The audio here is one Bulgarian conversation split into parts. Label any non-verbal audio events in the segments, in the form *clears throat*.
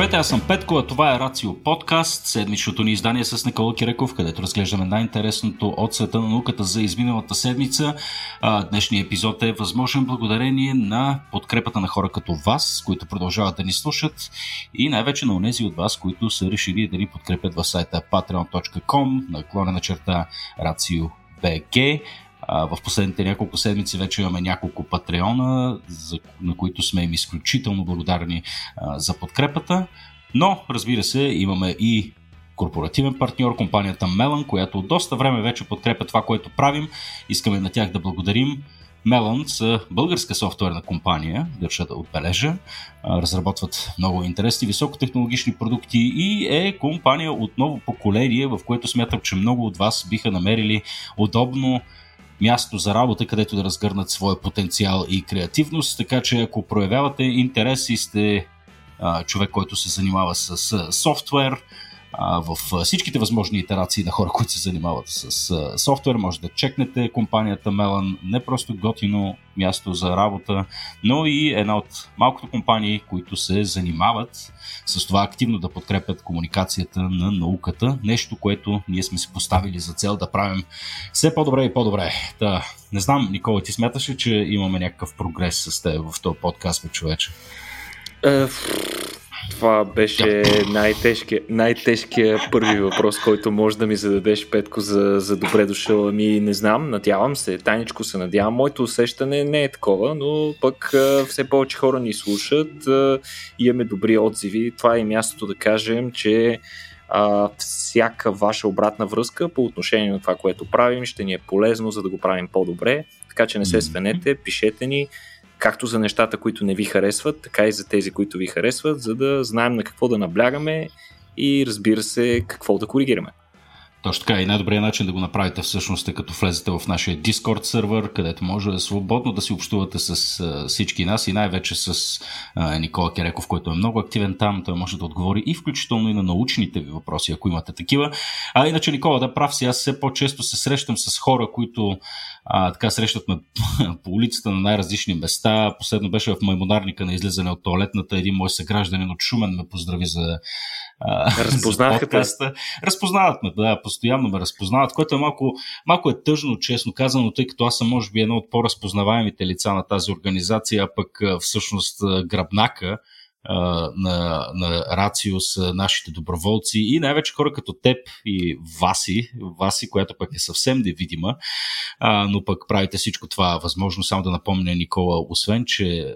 Здравейте, аз съм Петко, а това е Рацио подкаст, седмичното ни издание с Никола Киреков, където разглеждаме най-интересното от света на науката за изминалата седмица. Днешният епизод е възможен благодарение на подкрепата на хора като вас, които продължават да ни слушат и най-вече на онези от вас, които са решили да ни подкрепят в сайта patreon.com, наклонена черта В последните няколко седмици вече имаме няколко патреона, на които сме им изключително благодарни за подкрепата. Но, разбира се, имаме и корпоративен партньор, компанията Melon, която от доста време вече подкрепя това, което правим. Искаме на тях да благодарим. Melon са българска софтуерна компания, държа да отбележа. Разработват много интересни високотехнологични продукти и е компания от ново поколение, в което смятам, че много от вас биха намерили удобно място за работа, където да разгърнат своя потенциал и креативност. Така че ако проявявате интерес и сте а, човек, който се занимава с а, софтуер, в всичките възможни итерации на хора, които се занимават с софтуер. Може да чекнете компанията Melon, не просто готино място за работа, но и една от малкото компании, които се занимават с това активно да подкрепят комуникацията на науката. Нещо, което ние сме си поставили за цел да правим все по-добре и по-добре. Да, не знам, Никола, ти смяташ ли, че имаме някакъв прогрес с теб в този подкаст, човече? Е, това беше най-тежкият, най-тежкият първи въпрос, който може да ми зададеш, Петко, за, за добре дошъл. Ами не знам, надявам се, тайничко се надявам. Моето усещане не е такова, но пък все повече хора ни слушат, имаме добри отзиви. Това е мястото да кажем, че а, всяка ваша обратна връзка по отношение на това, което правим, ще ни е полезно, за да го правим по-добре. Така че не се свенете, пишете ни, както за нещата, които не ви харесват, така и за тези, които ви харесват, за да знаем на какво да наблягаме и разбира се какво да коригираме. Точно така и най-добрият начин да го направите всъщност е като влезете в нашия Discord сервер, където може да свободно да си общувате с а, всички нас и най-вече с а, Никола Кереков, който е много активен там. Той може да отговори и включително и на научните ви въпроси, ако имате такива. А иначе, Никола, да прав си, аз все по-често се срещам с хора, които а, така срещат ме *laughs* по улицата на най-различни места. Последно беше в маймонарника на излизане от туалетната. Един мой съгражданин от Шумен ме поздрави за *laughs* Разпознаха подкаста. Разпознават ме, да, постоянно ме разпознават, което е малко, малко е тъжно, честно казано, тъй като аз съм може би едно от по-разпознаваемите лица на тази организация, а пък всъщност гръбнака на, на Рацио с нашите доброволци и най-вече хора като теб и Васи, Васи, която пък е съвсем невидима, а, но пък правите всичко това възможно. Само да напомня Никола, освен, че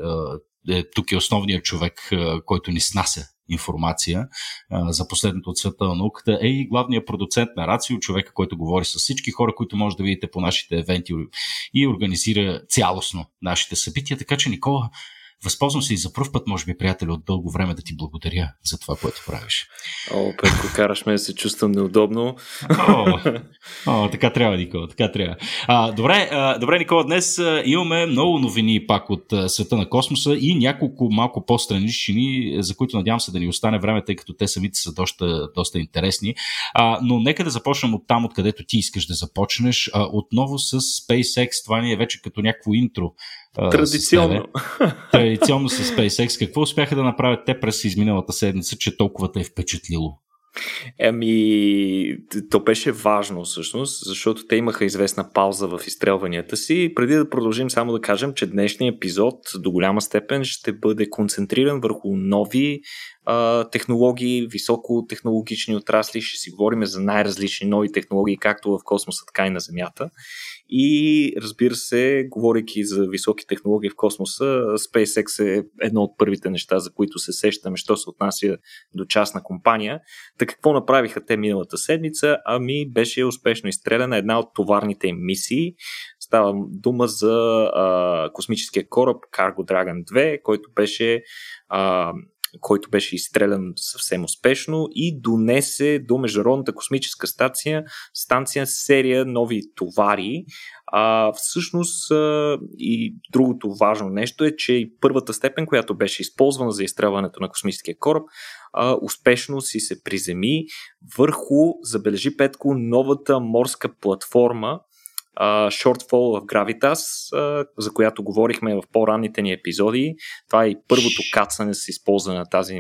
е, тук е основният човек, а, който ни снася информация а, за последното от света на науката е и главният продуцент на Рацио, човека, който говори с всички хора, които може да видите по нашите евенти и организира цялостно нашите събития. Така че, Никола, Възползвам се и за първ път, може би, приятели, от дълго време да ти благодаря за това, което правиш. О, Петко, караш ме да се чувствам неудобно. О, о така трябва, Никола, така трябва. А, добре, а, добре, Никола, днес имаме много новини пак от света на космоса и няколко малко по-странични, за които надявам се да ни остане време, тъй като те самите са доста, доста интересни. А, но нека да започнем от там, откъдето ти искаш да започнеш. А, отново с SpaceX, това ни е вече като някакво интро Традиционно. Традиционно с SpaceX. Какво успяха да направят те през изминалата седмица, че толкова те е впечатлило? Еми, то беше важно всъщност, защото те имаха известна пауза в изстрелванията си. Преди да продължим, само да кажем, че днешния епизод до голяма степен ще бъде концентриран върху нови а, технологии, високотехнологични отрасли. Ще си говорим за най-различни нови технологии, както в космоса, така и на Земята. И разбира се, говорейки за високи технологии в космоса, SpaceX е едно от първите неща, за които се сещаме, що се отнася до частна компания. Така какво направиха те миналата седмица? Ами беше успешно изстреляна една от товарните им мисии. Става дума за а, космическия кораб Cargo Dragon 2, който беше а, който беше изстрелян съвсем успешно и донесе до Международната космическа станция, станция серия нови товари. А, всъщност а, и другото важно нещо е, че и първата степен, която беше използвана за изстрелването на космическия кораб, а, успешно си се приземи върху, забележи Петко, новата морска платформа, Shortfall в Gravitas, а, за която говорихме в по-ранните ни епизоди. Това е и първото кацане с използване на тази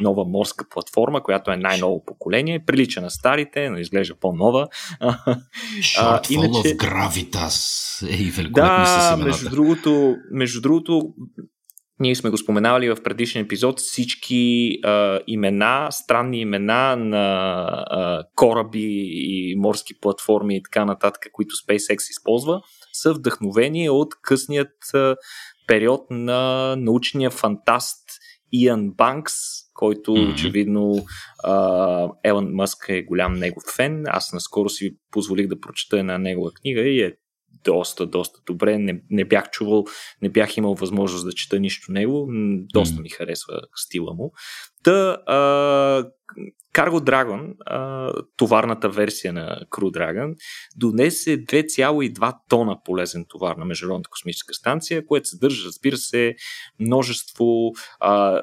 нова морска платформа, която е най-ново поколение. Прилича на старите, но изглежда по-нова. Shortfall иначе... of Gravitas. Ей, да, между другото, между другото, ние сме го споменавали в предишен епизод, всички а, имена, странни имена на а, кораби и морски платформи и така нататък, които SpaceX използва, са вдъхновени от късният а, период на научния фантаст Иан Банкс, който mm-hmm. очевидно а, Елън Мъск е голям негов фен. Аз наскоро си позволих да прочета една негова книга и е доста, доста добре. Не, не бях чувал, не бях имал възможност да чета нищо него. Доста ми харесва стила му. Та, а, Cargo Dragon, а, товарната версия на Crew Dragon, донесе 2,2 тона полезен товар на Международната космическа станция, което съдържа, разбира се, множество а,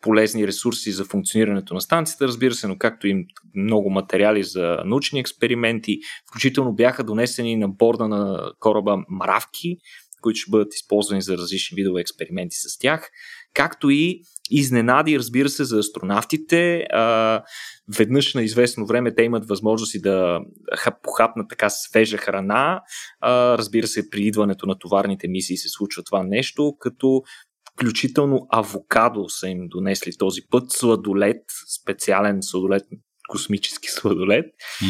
полезни ресурси за функционирането на станцията, разбира се, но както и много материали за научни експерименти, включително бяха донесени на борда на кораба мравки, които ще бъдат използвани за различни видове експерименти с тях, както и изненади, разбира се, за астронавтите. А, веднъж на известно време те имат възможности да похапнат така свежа храна. А, разбира се, при идването на товарните мисии се случва това нещо, като включително авокадо са им донесли този път, сладолет, специален сладолет, космически сладолет.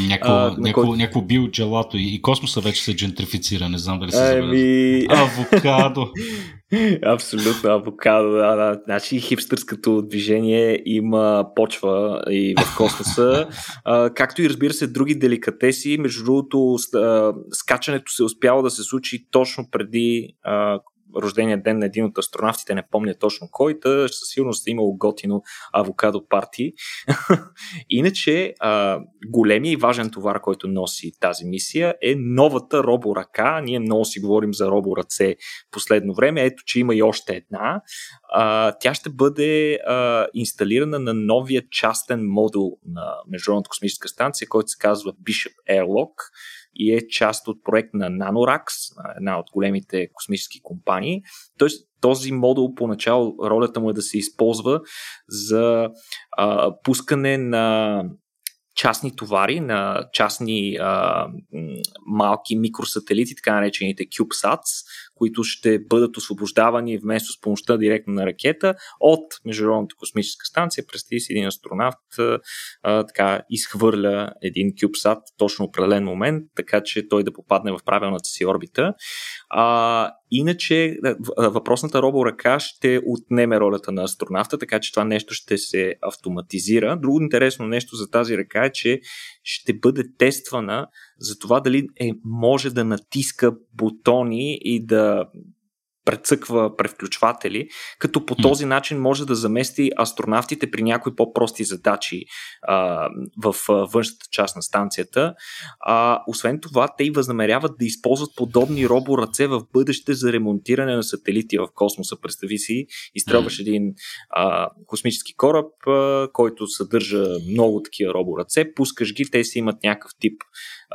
Някакво, а, някакво биоджелато и, и космоса вече се джентрифицира, не знам дали се ами... Авокадо. *laughs* Абсолютно, авокадо, да, да. Значи хипстърското движение има почва и в космоса, а, както и разбира се други деликатеси. Между другото, скачането се успяло да се случи точно преди а, рождения ден на един от астронавтите, не помня точно кой, та със сигурност е имало готино авокадо парти. *laughs* Иначе, а, големия и важен товар, който носи тази мисия е новата роборъка. Ние много си говорим за роборъце последно време. Ето, че има и още една. А, тя ще бъде а, инсталирана на новия частен модул на Международната космическа станция, който се казва Bishop Airlock и е част от проект на Nanorax, една от големите космически компании. Тоест, този модул поначало ролята му е да се използва за а, пускане на частни товари, на частни а, малки микросателити, така наречените CubeSats, които ще бъдат освобождавани вместо с помощта директно на ракета от Международната космическа станция. Представи си един астронавт а, така изхвърля един CubeSat точно определен момент, така че той да попадне в правилната си орбита. А, иначе въпросната роборъка ще отнеме ролята на астронавта, така че това нещо ще се автоматизира. Друго интересно нещо за тази ръка е, че ще бъде тествана за това дали е, може да натиска бутони и да прецъква превключватели, като по този начин може да замести астронавтите при някои по-прости задачи а, в а, външната част на станцията. А, освен това, те и възнамеряват да използват подобни роборъце в бъдеще за ремонтиране на сателити в космоса. Представи си, изстрелваш един а, космически кораб, а, който съдържа много такива роборъце, пускаш ги, те си имат някакъв тип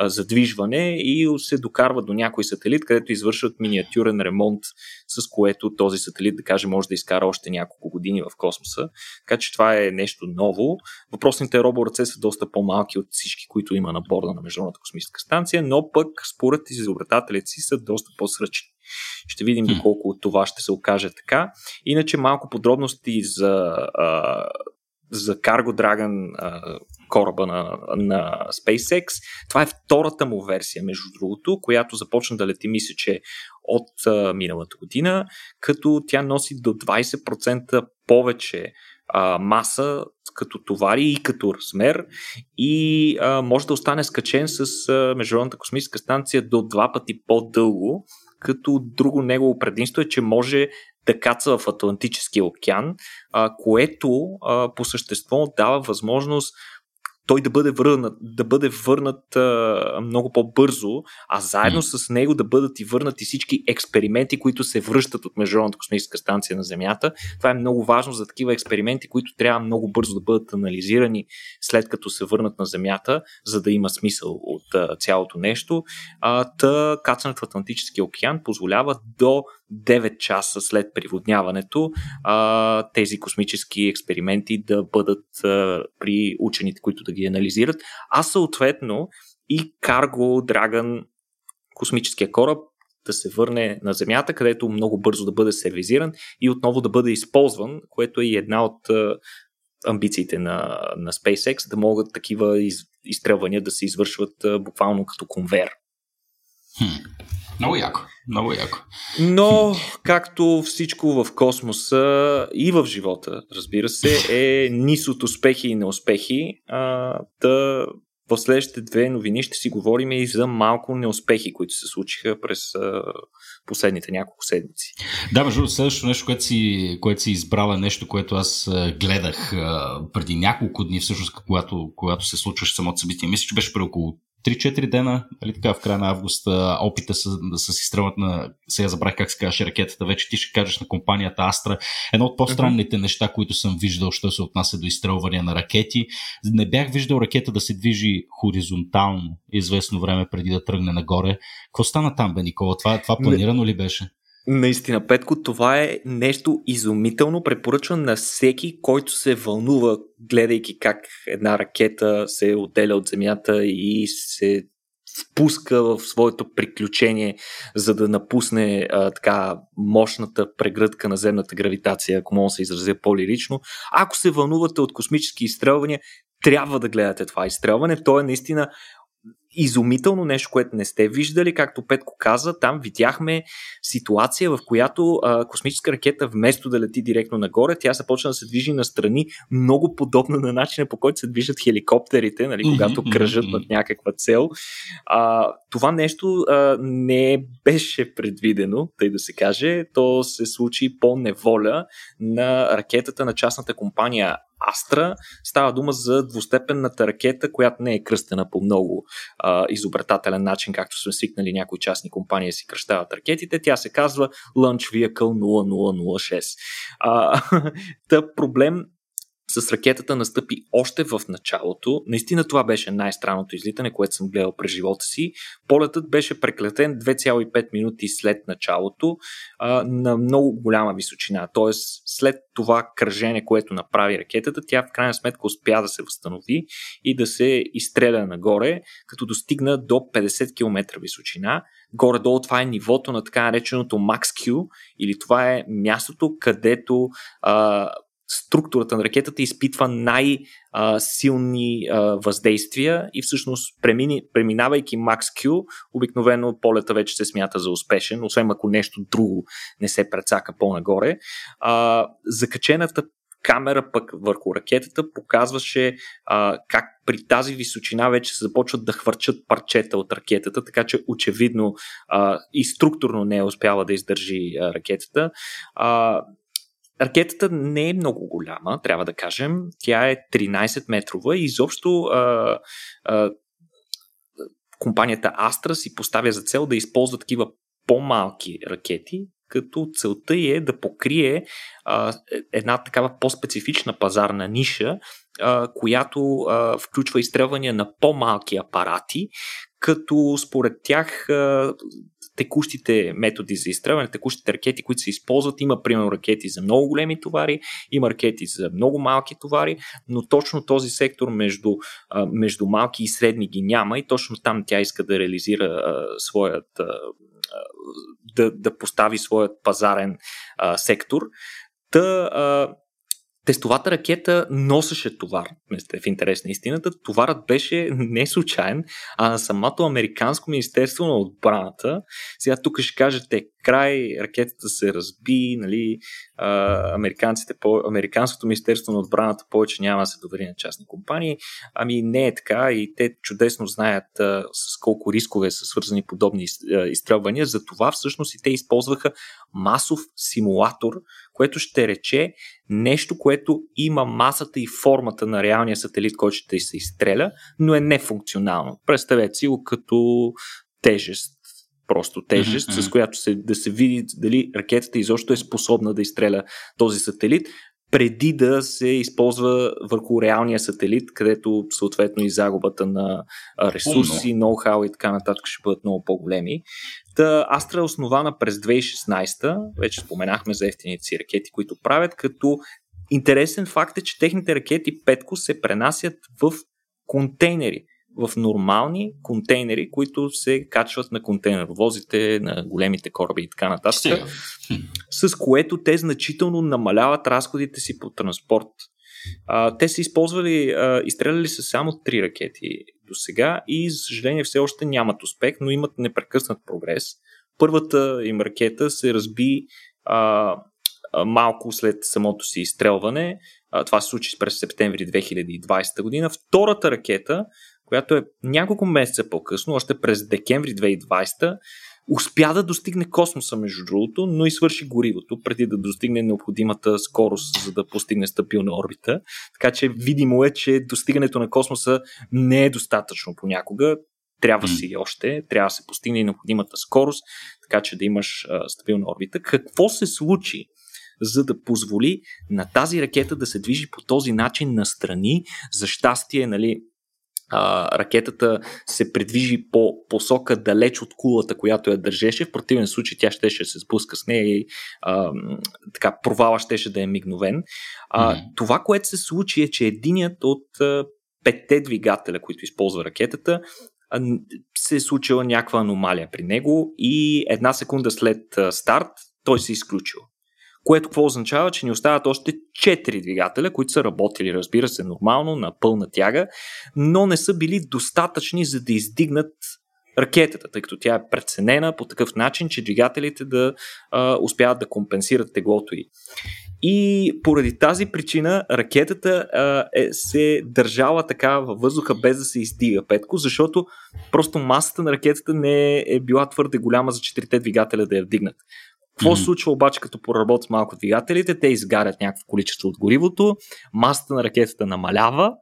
задвижване и се докарва до някой сателит, където извършват миниатюрен ремонт, с което този сателит, да кажем, може да изкара още няколко години в космоса. Така че това е нещо ново. Въпросните роборъце са доста по-малки от всички, които има на борда на Международната космическа станция, но пък според изобретателите си са доста по-сръчни. Ще видим доколко от това ще се окаже така. Иначе малко подробности за, а, за Cargo Dragon а, кораба на, на SpaceX. Това е втората му версия, между другото, която започна да лети, мисля, че от а, миналата година, като тя носи до 20% повече а, маса като товари и като размер и а, може да остане скачен с а, Международната космическа станция до два пъти по-дълго, като друго негово предимство е, че може да каца в Атлантическия океан, а, което а, по същество дава възможност той да бъде върнат, да бъде върнат а, много по-бързо, а заедно mm. с него да бъдат и върнати всички експерименти, които се връщат от Международната космическа станция на Земята. Това е много важно за такива експерименти, които трябва много бързо да бъдат анализирани след като се върнат на Земята, за да има смисъл от а, цялото нещо. А, та кацането в Атлантическия океан позволява до 9 часа след приводняването тези космически експерименти да бъдат при учените, които да ги анализират, а съответно и Cargo Dragon, космическия кораб, да се върне на Земята, където много бързо да бъде сервизиран и отново да бъде използван, което е и една от амбициите на, на SpaceX, да могат такива из, изстрелвания да се извършват буквално като конвейер. Хм. Много яко. Много яко. Но, както всичко в космоса и в живота, разбира се, е низ от успехи и неуспехи. А, да в следващите две новини ще си говорим и за малко неуспехи, които се случиха през а, последните няколко седмици. Да, между следващото нещо, което си, което си избрала, нещо, което аз гледах а, преди няколко дни, всъщност, когато, когато се случваше самото събитие. Мисля, че беше при около 3-4 дена, нали така, в края на август, опита с, да се изстрелват на, сега забрах как се казваше ракетата, вече ти ще кажеш на компанията Астра. Едно от по-странните uh-huh. неща, които съм виждал, що се отнася до изстрелвания на ракети. Не бях виждал ракета да се движи хоризонтално известно време преди да тръгне нагоре. Какво стана там, бе, Никола? Това, това планирано ли беше? Наистина, Петко, това е нещо изумително. Препоръчвам на всеки, който се вълнува, гледайки как една ракета се отделя от Земята и се впуска в своето приключение, за да напусне а, така мощната прегръдка на земната гравитация, ако мога да се изразя по-лирично. Ако се вълнувате от космически изстрелвания, трябва да гледате това изстрелване. То е наистина изумително нещо, което не сте виждали. Както Петко каза, там видяхме ситуация, в която а, космическа ракета вместо да лети директно нагоре, тя започна да се движи настрани, много подобно на начина по който се движат хеликоптерите, нали, когато кръжат над някаква цел. А, това нещо а, не беше предвидено, тъй да се каже. То се случи по неволя на ракетата на частната компания Астра. Става дума за двустепенната ракета, която не е кръстена по много а, изобретателен начин, както сме свикнали някои частни компании си кръщават ракетите. Тя се казва Launch Vehicle 0006. А, *laughs* та проблем с ракетата настъпи още в началото. Наистина това беше най-странното излитане, което съм гледал през живота си. Полетът беше преклетен 2,5 минути след началото а, на много голяма височина. Тоест, след това кръжение, което направи ракетата, тя в крайна сметка успя да се възстанови и да се изстреля нагоре, като достигна до 50 км височина. Горе-долу това е нивото на така нареченото Max Q, или това е мястото, където а, структурата на ракетата изпитва най-силни въздействия и всъщност преминавайки Max Q, обикновено полета вече се смята за успешен, освен ако нещо друго не се прецака по-нагоре. Закачената камера пък върху ракетата показваше а, как при тази височина вече се започват да хвърчат парчета от ракетата, така че очевидно а, и структурно не е успяла да издържи а, ракетата. А, Ракетата не е много голяма, трябва да кажем. Тя е 13 метрова и изобщо а, а, компанията Astra си поставя за цел да използва такива по-малки ракети, като целта е да покрие а, една такава по-специфична пазарна ниша, а, която а, включва изстрелвания на по-малки апарати, като според тях а, текущите методи за изстрелване, текущите ракети, които се използват. Има, примерно, ракети за много големи товари, има ракети за много малки товари, но точно този сектор между, между малки и средни ги няма и точно там тя иска да реализира а, своят. А, да, да постави своят пазарен а, сектор. Та, а, Тестовата ракета носеше товар, в интерес на истината. Товарът беше не случайен, а на самото Американско Министерство на отбраната. Сега тук ще кажете край ракетата се разби, нали, а, американците, по, Американското министерство на отбраната повече няма да се довери на частни компании. Ами не е така и те чудесно знаят а, с колко рискове са свързани подобни изстрелвания. Затова всъщност и те използваха масов симулатор, което ще рече нещо, което има масата и формата на реалния сателит, който ще се изстреля, но е нефункционално. Представете си го като тежест просто тежест, mm-hmm. с която се, да се види дали ракетата изобщо е способна да изстреля този сателит, преди да се използва върху реалния сателит, където съответно и загубата на ресурси, Умно. ноу-хау и така нататък ще бъдат много по-големи. Та Астра е основана през 2016, вече споменахме за ефтините си ракети, които правят, като интересен факт е, че техните ракети Петко се пренасят в контейнери в нормални контейнери, които се качват на контейнеровозите, на големите кораби и така нататък, с което те значително намаляват разходите си по транспорт. А, те са използвали, а, изстреляли са само три ракети до сега и, за съжаление, все още нямат успех, но имат непрекъснат прогрес. Първата им ракета се разби а, малко след самото си изстрелване. Това се случи през септември 2020 година. Втората ракета която е няколко месеца по-късно, още през декември 2020, успя да достигне космоса, между другото, но и свърши горивото, преди да достигне необходимата скорост, за да постигне стабилна орбита. Така че видимо е, че достигането на космоса не е достатъчно понякога. Трябва си още, трябва да се постигне и необходимата скорост, така че да имаш а, стабилна орбита. Какво се случи? за да позволи на тази ракета да се движи по този начин настрани. За щастие, нали, а, ракетата се придвижи по посока далеч от кулата, която я държеше. В противен случай тя щеше да се спуска с нея и а, така, провала щеше да е мигновен. А, mm. Това, което се случи е, че единият от а, петте двигателя, които използва ракетата, се е случила някаква аномалия при него и една секунда след старт той се е изключил. Което какво означава, че ни остават още 4 двигателя, които са работили, разбира се, нормално, на пълна тяга, но не са били достатъчни за да издигнат ракетата, тъй като тя е преценена по такъв начин, че двигателите да а, успяват да компенсират теглото й. И поради тази причина ракетата а, е, се държала така във въздуха без да се издига, Петко, защото просто масата на ракетата не е била твърде голяма за четирите двигателя да я вдигнат. Какво mm-hmm. случва обаче, като проработят малко двигателите? Те изгарят някакво количество от горивото, масата на ракетата намалява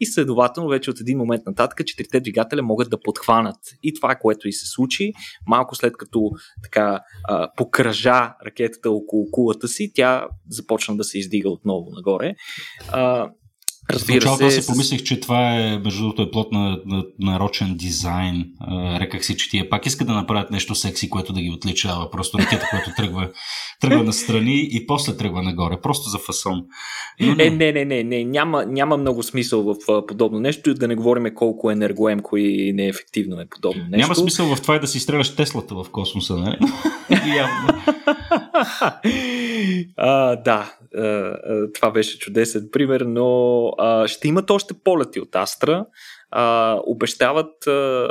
и следователно вече от един момент нататък четирите двигателя могат да подхванат. И това, което и се случи, малко след като така покръжа ракетата около кулата си, тя започна да се издига отново нагоре. А, Разбира се. Аз си помислих, че това е, между другото, е плод на, на нарочен дизайн. Реках си, че тия пак искат да направят нещо секси, което да ги отличава. Просто ракета, която тръгва, тръгва настрани и после тръгва нагоре. Просто за фасон. Но не. Е, не, не, не, не. Няма, няма много смисъл в подобно нещо да не говорим колко енергоемко и неефективно е подобно нещо. Няма смисъл в това и да си изстреляш Теслата в космоса, нали? *laughs* а, да, това беше чудесен пример, но а, ще имат още полети от Астра. А, обещават а,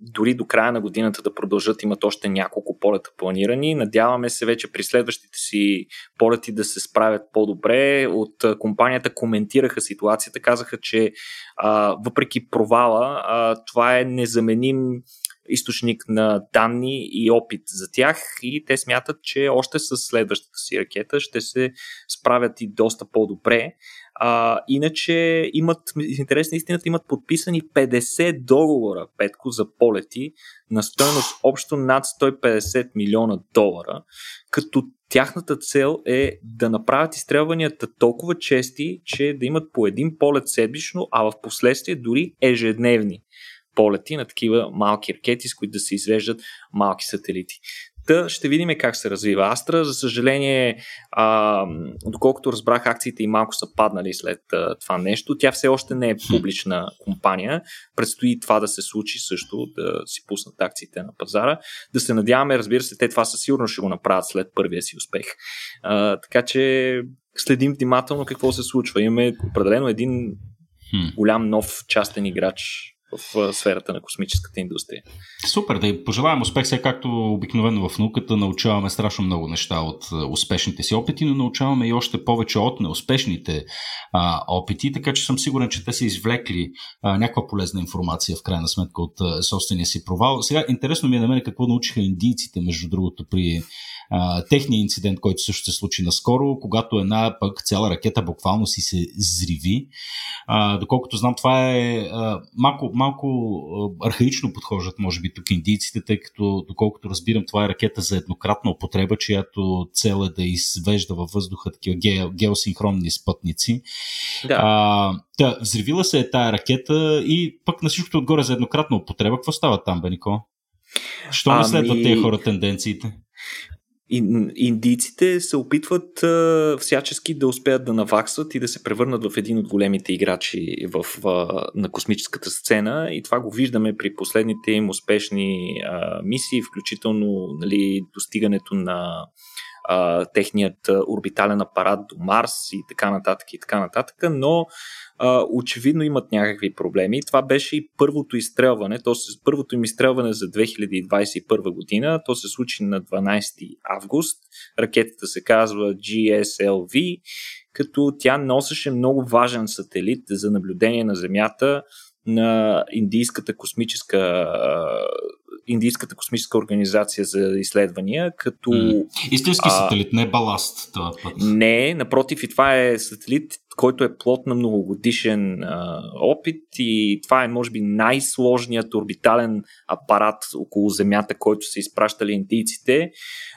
дори до края на годината да продължат, имат още няколко полета планирани. Надяваме се вече при следващите си полети да се справят по-добре. От компанията коментираха ситуацията, казаха, че а, въпреки провала, а, това е незаменим източник на данни и опит за тях и те смятат, че още с следващата си ракета ще се справят и доста по-добре. А, иначе имат, интересна истината, имат подписани 50 договора, Петко, за полети на стоеност общо над 150 милиона долара, като тяхната цел е да направят изстрелванията толкова чести, че да имат по един полет седмично, а в последствие дори ежедневни полети на такива малки ракети, с които да се извеждат малки сателити. Та ще видим как се развива Астра. За съжаление, а, доколкото разбрах, акциите и малко са паднали след а, това нещо. Тя все още не е публична компания. Предстои това да се случи също, да си пуснат акциите на пазара. Да се надяваме, разбира се, те това със сигурност ще го направят след първия си успех. А, така че следим внимателно какво се случва. Имаме определено един голям нов частен играч в сферата на космическата индустрия. Супер, да и пожелаем успех. Сега както обикновено в науката научаваме страшно много неща от успешните си опити, но научаваме и още повече от неуспешните а, опити, така че съм сигурен, че те са извлекли а, някаква полезна информация в крайна сметка от а, собствения си провал. Сега интересно ми е на мен какво научиха индийците, между другото, при а, техния инцидент, който също се случи наскоро, когато една пък цяла ракета буквално си се зриви. А, доколкото знам, това е а, малко, малко архаично подхождат, може би, тук индийците, тъй като, доколкото разбирам, това е ракета за еднократна употреба, чиято цел е да извежда във въздуха такива ге, геосинхронни спътници. Да. А, да, взривила се е тая ракета и пък на всичкото отгоре за еднократна употреба. Какво става там, Бенико? Що ами... не следват тези хора тенденциите? Индийците се опитват а, всячески да успеят да наваксват и да се превърнат в един от големите играчи в, а, на космическата сцена. И това го виждаме при последните им успешни а, мисии, включително нали, достигането на а, техният орбитален апарат до Марс и така нататък и така нататък, но а, очевидно имат някакви проблеми. Това беше и първото изстрелване, то се, първото им изстрелване за 2021 година, то се случи на 12 август. Ракетата се казва GSLV, като тя носеше много важен сателит за наблюдение на Земята на Индийската космическа Индийската космическа организация за изследвания, като... Истински сателит, не баласт това път. Не, напротив, и това е сателит, който е плод на многогодишен а, опит и това е, може би, най-сложният орбитален апарат около Земята, който са изпращали индийците.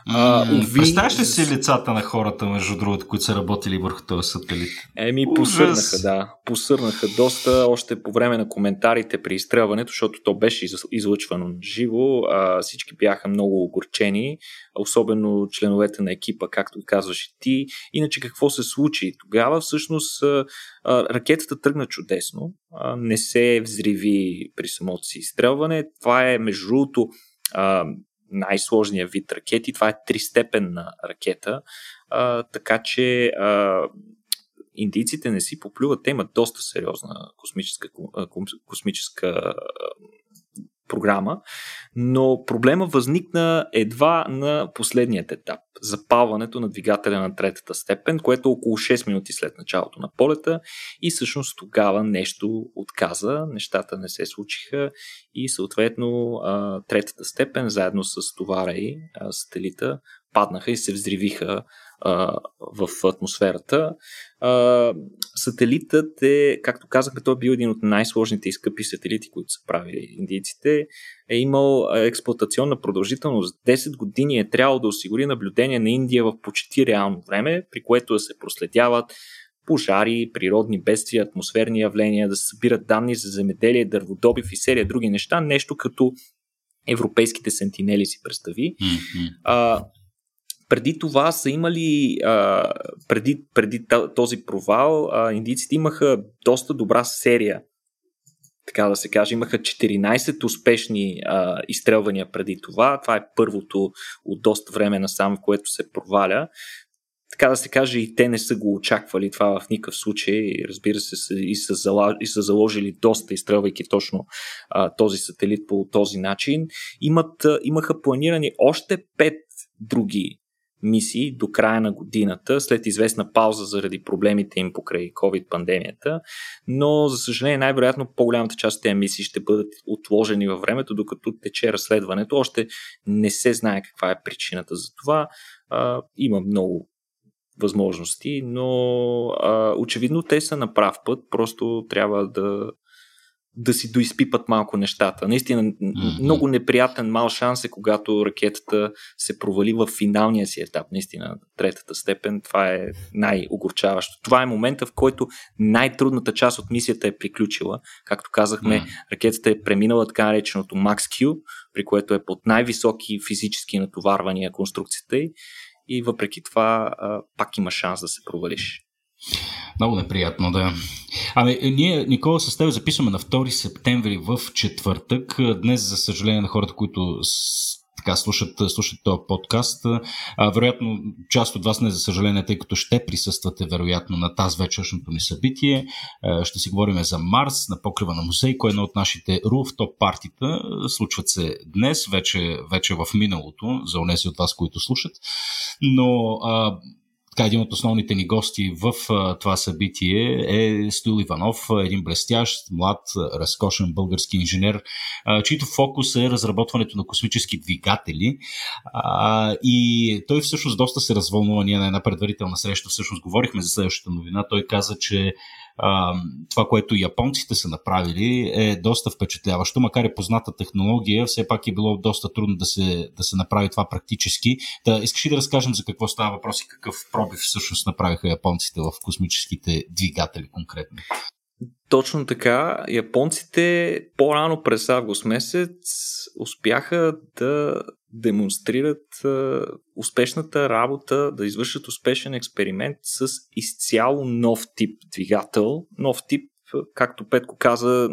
Mm, Представяш ли си лицата на хората, между другото, които са работили върху този сателит? Еми, посърнаха, да. Посърнаха доста още по време на коментарите при изстрелването, защото то беше излъчвано живо. А, всички бяха много огорчени, особено членовете на екипа, както казваш и ти. Иначе какво се случи? Тогава всъщност ракетата тръгна чудесно, не се взриви при самото си изстрелване. Това е, между другото, най-сложния вид ракети. Това е тристепенна ракета, така че индийците не си поплюват. Те имат доста сериозна космическа, космическа програма, но проблема възникна едва на последният етап запалването на двигателя на третата степен, което е около 6 минути след началото на полета и всъщност тогава нещо отказа, нещата не се случиха и съответно третата степен заедно с товара и сателита паднаха и се взривиха а, в атмосферата. А, сателитът е, както казахме, той е бил един от най-сложните и скъпи сателити, които са правили индийците. Е имал експлуатационна продължителност 10 години е трябвало да осигури наблюдение на Индия в почти реално време, при което да се проследяват пожари, природни бедствия, атмосферни явления, да се събират данни за земеделие, дърводобив и серия други неща, нещо като европейските сентинели си представи. Mm-hmm. А, преди това са имали, а, преди, преди този провал, а, индийците имаха доста добра серия така да се каже, имаха 14 успешни а, изстрелвания преди това. Това е първото от доста време насам, в което се проваля. Така да се каже, и те не са го очаквали това в никакъв случай. Разбира се, и са, зала, и са заложили доста, изстрелвайки точно а, този сателит по този начин. Имат, а, имаха планирани още пет други мисии до края на годината, след известна пауза заради проблемите им покрай COVID-пандемията, но за съжаление най-вероятно по-голямата част от тези мисии ще бъдат отложени във времето, докато тече разследването. Още не се знае каква е причината за това. А, има много възможности, но а, очевидно те са на прав път, просто трябва да да си доизпипат малко нещата. Наистина, mm-hmm. много неприятен мал шанс е, когато ракетата се провали в финалния си етап, наистина, третата степен. Това е най-огорчаващо. Това е момента, в който най-трудната част от мисията е приключила. Както казахме, mm-hmm. ракетата е преминала така нареченото Max Q, при което е под най-високи физически натоварвания конструкцията й и въпреки това пак има шанс да се провалиш. Много неприятно, да. Ами, ние, Никола, с теб записваме на 2 септември в четвъртък. Днес, за съжаление на хората, които така слушат, слушат този подкаст. А, вероятно, част от вас не за съжаление, тъй като ще присъствате вероятно на тази вечершното ни събитие. А, ще си говорим за Марс на покрива на музей, кое е едно от нашите руфтоп партита. Случват се днес, вече, вече в миналото, за унеси от вас, които слушат. Но а, така, един от основните ни гости в а, това събитие е Стоил Иванов, един блестящ, млад, разкошен български инженер, а, чийто фокус е разработването на космически двигатели. А, и той всъщност доста се развълнува. Ние на една предварителна среща всъщност говорихме за следващата новина. Той каза, че това, което японците са направили, е доста впечатляващо. Макар и позната технология, все пак е било доста трудно да се, да се направи това практически. Да, искаш ли да разкажем за какво става въпрос и какъв пробив всъщност направиха японците в космическите двигатели конкретно? Точно така. Японците по-рано през август месец успяха да демонстрират а, успешната работа, да извършат успешен експеримент с изцяло нов тип двигател. Нов тип, както Петко каза,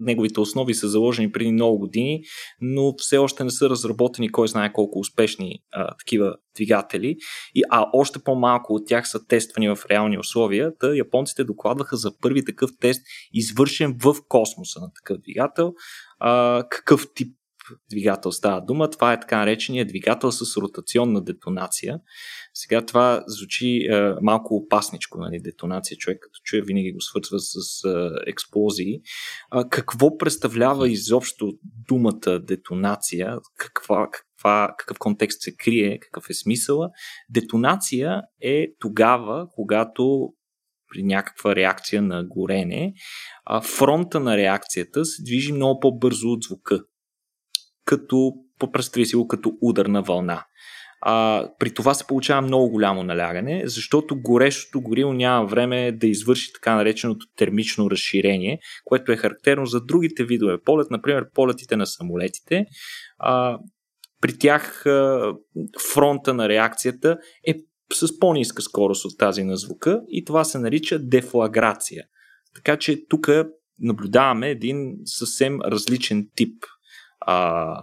неговите основи са заложени преди много години, но все още не са разработени кой знае колко успешни а, такива двигатели, и, а още по-малко от тях са тествани в реални условия. Та японците докладваха за първи такъв тест, извършен в космоса на такъв двигател. А, какъв тип двигател става дума. Това е така наречения двигател с ротационна детонация. Сега това звучи е, малко опасничко, нали, детонация. Човек като чуе винаги го свързва с е, експлозии. А, какво представлява изобщо думата детонация? Каква, каква, какъв контекст се крие? Какъв е смисъла? Детонация е тогава, когато при някаква реакция на горене, фронта на реакцията се движи много по-бързо от звука като, представи си го като ударна вълна. А, при това се получава много голямо налягане, защото горещото горило няма време да извърши така нареченото термично разширение, което е характерно за другите видове полет, например полетите на самолетите. А, при тях а, фронта на реакцията е с по-ниска скорост от тази на звука и това се нарича дефлаграция. Така че тук наблюдаваме един съвсем различен тип а,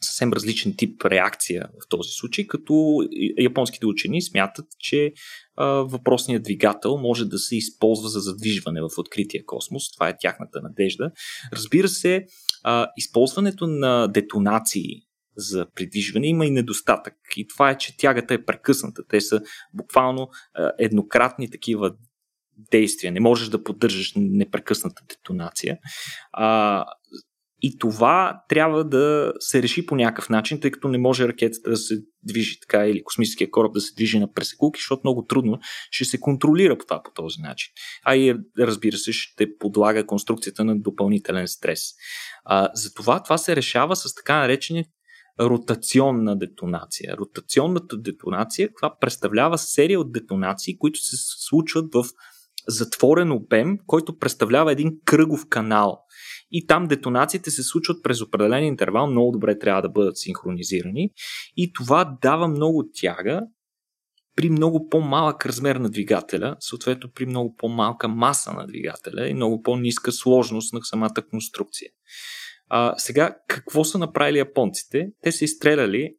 съвсем различен тип реакция в този случай, като японските учени смятат, че въпросният двигател може да се използва за задвижване в открития космос. Това е тяхната надежда. Разбира се, а, използването на детонации за придвижване има и недостатък. И това е, че тягата е прекъсната. Те са буквално а, еднократни такива действия. Не можеш да поддържаш непрекъсната детонация. А, и това трябва да се реши по някакъв начин, тъй като не може ракетата да се движи така или космическия кораб да се движи на пресекулки, защото много трудно ще се контролира по това по този начин. А и разбира се, ще подлага конструкцията на допълнителен стрес. А, затова това се решава с така наречения ротационна детонация. Ротационната детонация това представлява серия от детонации, които се случват в затворен обем, който представлява един кръгов канал и там детонациите се случват през определен интервал, много добре трябва да бъдат синхронизирани и това дава много тяга при много по-малък размер на двигателя, съответно при много по-малка маса на двигателя и много по-ниска сложност на самата конструкция. А, сега, какво са направили японците? Те са изстреляли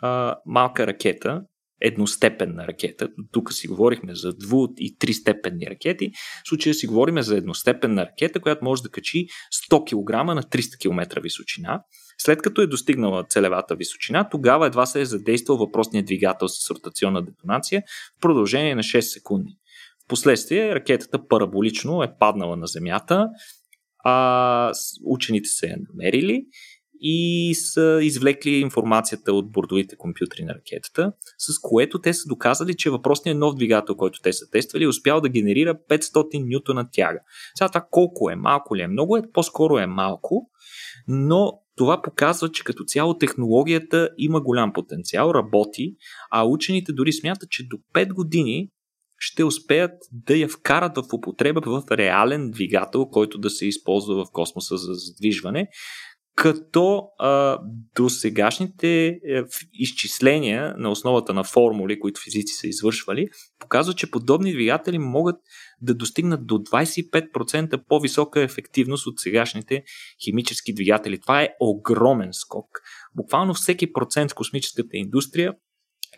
а, малка ракета, едностепенна ракета. Тук си говорихме за дву- и тристепенни ракети. В случая си говорим за едностепенна ракета, която може да качи 100 кг на 300 км височина. След като е достигнала целевата височина, тогава едва се е задействал въпросният двигател с ротационна детонация в продължение на 6 секунди. Впоследствие ракетата параболично е паднала на Земята, а учените са я намерили и са извлекли информацията от бордовите компютри на ракетата, с което те са доказали, че въпросният нов двигател, който те са тествали, е успял да генерира 500 нютона тяга. Сега това колко е, малко ли е, много е, по-скоро е малко, но това показва, че като цяло технологията има голям потенциал, работи, а учените дори смятат, че до 5 години ще успеят да я вкарат в употреба в реален двигател, който да се използва в космоса за задвижване, като а, до сегашните е, изчисления на основата на формули, които физици са извършвали, показват, че подобни двигатели могат да достигнат до 25% по-висока ефективност от сегашните химически двигатели. Това е огромен скок. Буквално всеки процент в космическата индустрия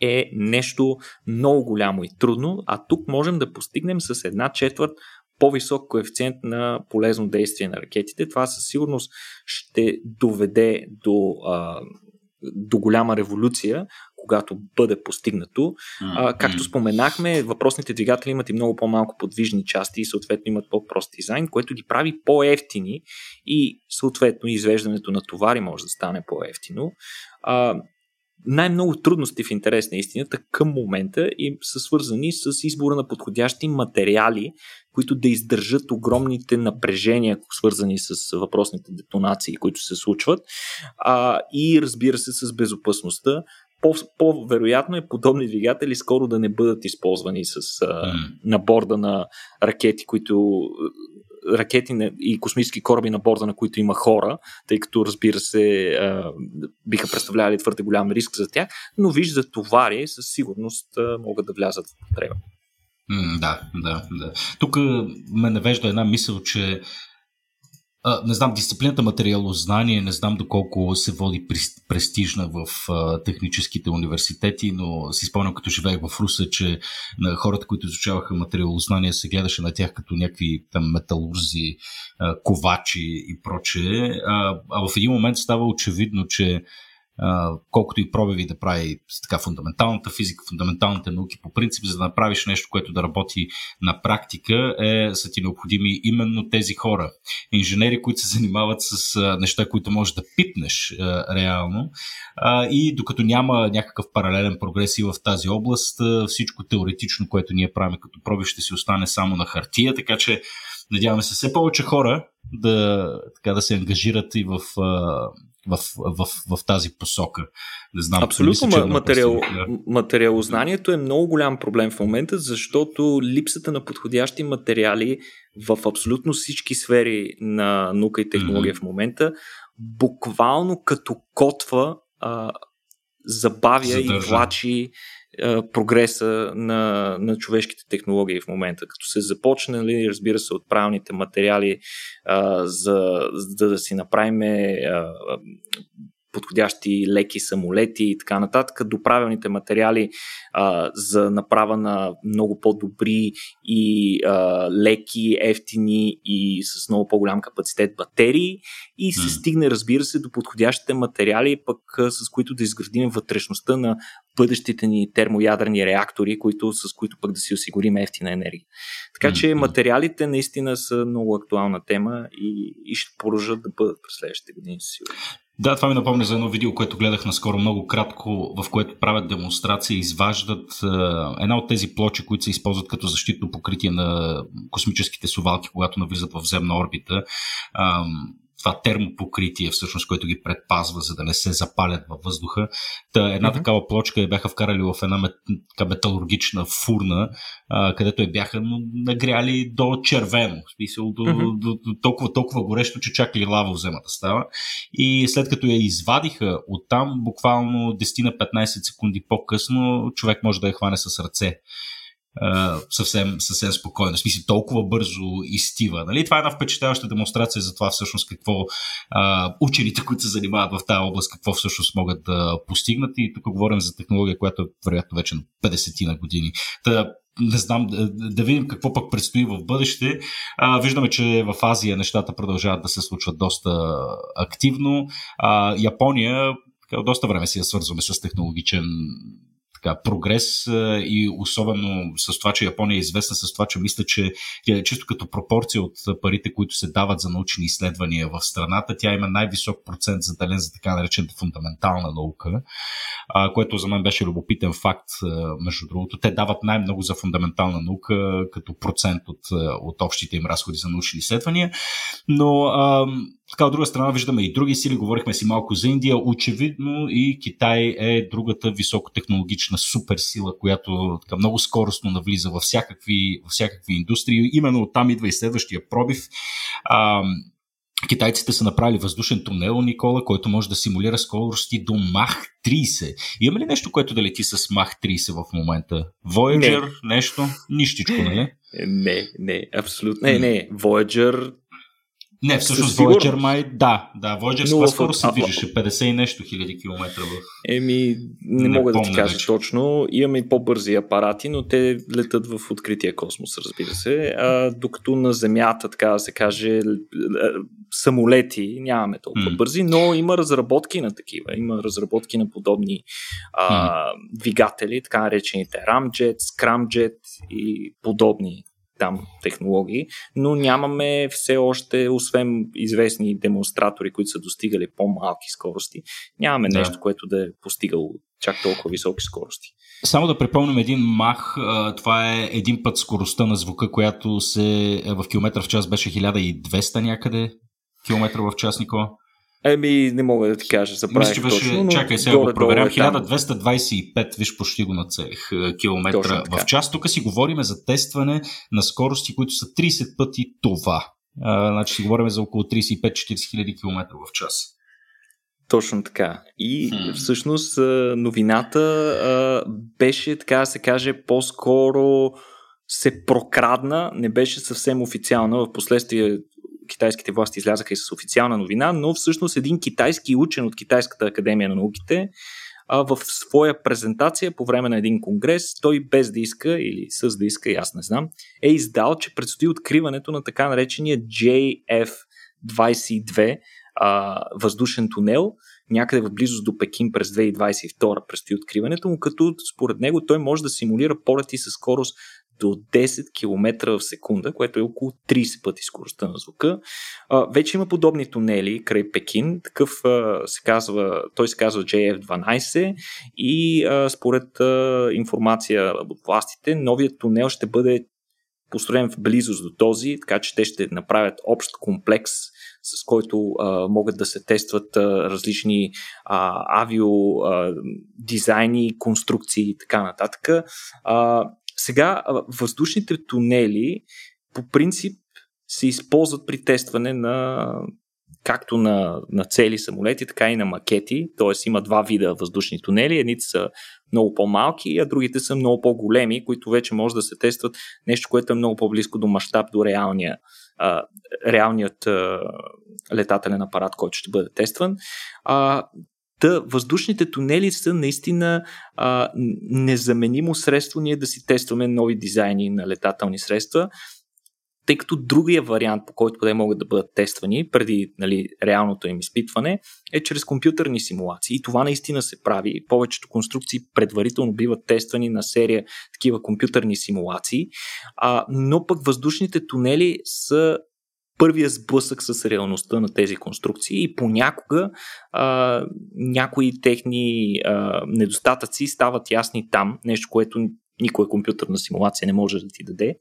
е нещо много голямо и трудно, а тук можем да постигнем с една четвърт по-висок коефициент на полезно действие на ракетите. Това със сигурност ще доведе до, а, до голяма революция, когато бъде постигнато. А, както споменахме, въпросните двигатели имат и много по-малко подвижни части и съответно имат по-прост дизайн, което ги прави по-ефтини и съответно извеждането на товари може да стане по-ефтино. А, най-много трудности в интерес на истината към момента и са свързани с избора на подходящи материали, които да издържат огромните напрежения, свързани с въпросните детонации, които се случват, а, и разбира се с безопасността. По-вероятно е подобни двигатели скоро да не бъдат използвани с, а, на борда на ракети, които ракети и космически кораби на борда, на които има хора, тъй като, разбира се, биха представлявали твърде голям риск за тях, но виж за товари със сигурност могат да влязат в потреба. да, да, да. Тук ме навежда една мисъл, че не знам, дисциплината материалознание, не знам доколко се води престижна в техническите университети, но си спомням като живеех в Руса, че на хората, които изучаваха материалознание, се гледаше на тях като някакви там металурзи, ковачи и прочее. А в един момент става очевидно, че колкото и пробиви да прави така фундаменталната физика, фундаменталните науки по принцип, за да направиш нещо, което да работи на практика, е, са ти необходими именно тези хора. Инженери, които се занимават с неща, които можеш да пипнеш реално. и докато няма някакъв паралелен прогрес и в тази област, всичко теоретично, което ние правим като проби, ще си остане само на хартия, така че надяваме се все повече хора да, така, да се ангажират и в в, в, в, в тази посока. Не знам. Абсолютно. Мисля, материал, материалознанието е много голям проблем в момента, защото липсата на подходящи материали в абсолютно всички сфери на наука и технология mm-hmm. в момента буквално като котва а, забавя Задържа. и влачи прогреса на, на човешките технологии в момента. Като се започне, нали, разбира се, от правилните материали, а, за, за да си направим подходящи леки самолети и така нататък, до правилните материали а, за направа на много по-добри и а, леки, ефтини и с много по-голям капацитет батерии и се стигне, разбира се, до подходящите материали, пък с които да изградим вътрешността на бъдещите ни термоядрени реактори, които, с които пък да си осигурим ефтина енергия. Така че материалите наистина са много актуална тема и, и ще продължат да бъдат през следващите години, сигурно. Да, това ми напомня за едно видео, което гледах наскоро много кратко, в което правят демонстрация изваждат е, една от тези плочи, които се използват като защитно покритие на космическите сувалки, когато навлизат в земна орбита. Е, това термопокритие, всъщност, което ги предпазва, за да не се запалят във въздуха. Та, една mm-hmm. такава плочка я бяха вкарали в една мет, металургична фурна, а, където я бяха нагряли до червено. В смисъл, до, mm-hmm. до, до, толкова, толкова горещо, че чак лава взема да става. И след като я извадиха оттам, буквално 10 на 15 секунди по-късно, човек може да я хване с ръце съвсем, съвсем спокойно. В смисъл, толкова бързо изстива. Нали? Това е една впечатляваща демонстрация за това всъщност какво а, учените, които се занимават в тази област, какво всъщност могат да постигнат. И тук говорим за технология, която е вероятно вече на 50 на години. Та, не знам, да, да видим какво пък предстои в бъдеще. А, виждаме, че в Азия нещата продължават да се случват доста активно. А, Япония доста време си я свързваме с технологичен така, прогрес и особено с това, че Япония е известна с това, че мисля, че е чисто като пропорция от парите, които се дават за научни изследвания в страната, тя има най-висок процент заделен за така наречената фундаментална наука, което за мен беше любопитен факт, между другото. Те дават най-много за фундаментална наука като процент от, от общите им разходи за научни изследвания, но така, от друга страна виждаме и други сили, говорихме си малко за Индия. Очевидно и Китай е другата високотехнологична суперсила, която така много скоростно навлиза във всякакви, във всякакви индустрии. Именно оттам идва и следващия пробив. А, Китайците са направили въздушен тунел, Никола, който може да симулира скорости до Мах 30. Има ли нещо, което да лети с Мах 30 в момента? Voyager, не. нещо? Нищичко, нали? Не, не, абсолютно. Не, не. Voyager не, всъщност Voyager май, да, да, Voyager с скоро се движеше 50 и нещо хиляди километра в... Еми, не, не мога да ти кажа вече. точно. Имаме и по-бързи апарати, но те летат в открития космос, разбира се. А, докато на Земята, така да се каже, самолети нямаме толкова mm. бързи, но има разработки на такива. Има разработки на подобни а, mm. двигатели, така наречените Ramjet, Scramjet и подобни там технологии, но нямаме все още, освен известни демонстратори, които са достигали по-малки скорости, нямаме да. нещо, което да е постигало чак толкова високи скорости. Само да припомним един мах, това е един път скоростта на звука, която се е, в километър в час беше 1200 някъде километра в час, Никола. Еми, не мога да ти кажа, забравих Мисля, беше, точно, Чакай, сега го проверям. 1225, виж, почти го нацелих километра в час. Тук си говорим за тестване на скорости, които са 30 пъти това. А, значи си говорим за около 35-40 хиляди километра в час. Точно така. И хм. всъщност новината а, беше, така да се каже, по-скоро се прокрадна, не беше съвсем официална. В последствие китайските власти излязаха и с официална новина, но всъщност един китайски учен от Китайската академия на науките а, в своя презентация по време на един конгрес, той без да иска или с да иска, аз не знам, е издал, че предстои откриването на така наречения JF-22 а, въздушен тунел, някъде в близост до Пекин през 2022 предстои откриването му, като според него той може да симулира полети със скорост до 10 км в секунда, което е около 30 пъти скоростта на звука. А, вече има подобни тунели край Пекин. Такъв а, се казва, той се казва JF12 и а, според а, информация от властите, новият тунел ще бъде построен в близост до този, така че те ще направят общ комплекс с който а, могат да се тестват а, различни а, авио а, дизайни, конструкции и така нататък. А, сега, въздушните тунели по принцип се използват при тестване на както на, на цели самолети, така и на макети. Т.е. има два вида въздушни тунели. Едните са много по-малки, а другите са много по-големи, които вече може да се тестват нещо, което е много по-близко до мащаб, до реалния, а, реалният а, летателен апарат, който ще бъде тестван. А, Та, въздушните тунели са наистина а, незаменимо средство ние да си тестваме нови дизайни на летателни средства, тъй като другия вариант, по който те могат да бъдат тествани преди нали, реалното им изпитване, е чрез компютърни симулации. И това наистина се прави. Повечето конструкции предварително биват тествани на серия такива компютърни симулации, а, но пък въздушните тунели са първия сблъсък с реалността на тези конструкции и понякога а, някои техни а, недостатъци стават ясни там, нещо, което никоя компютърна симулация не може да ти даде.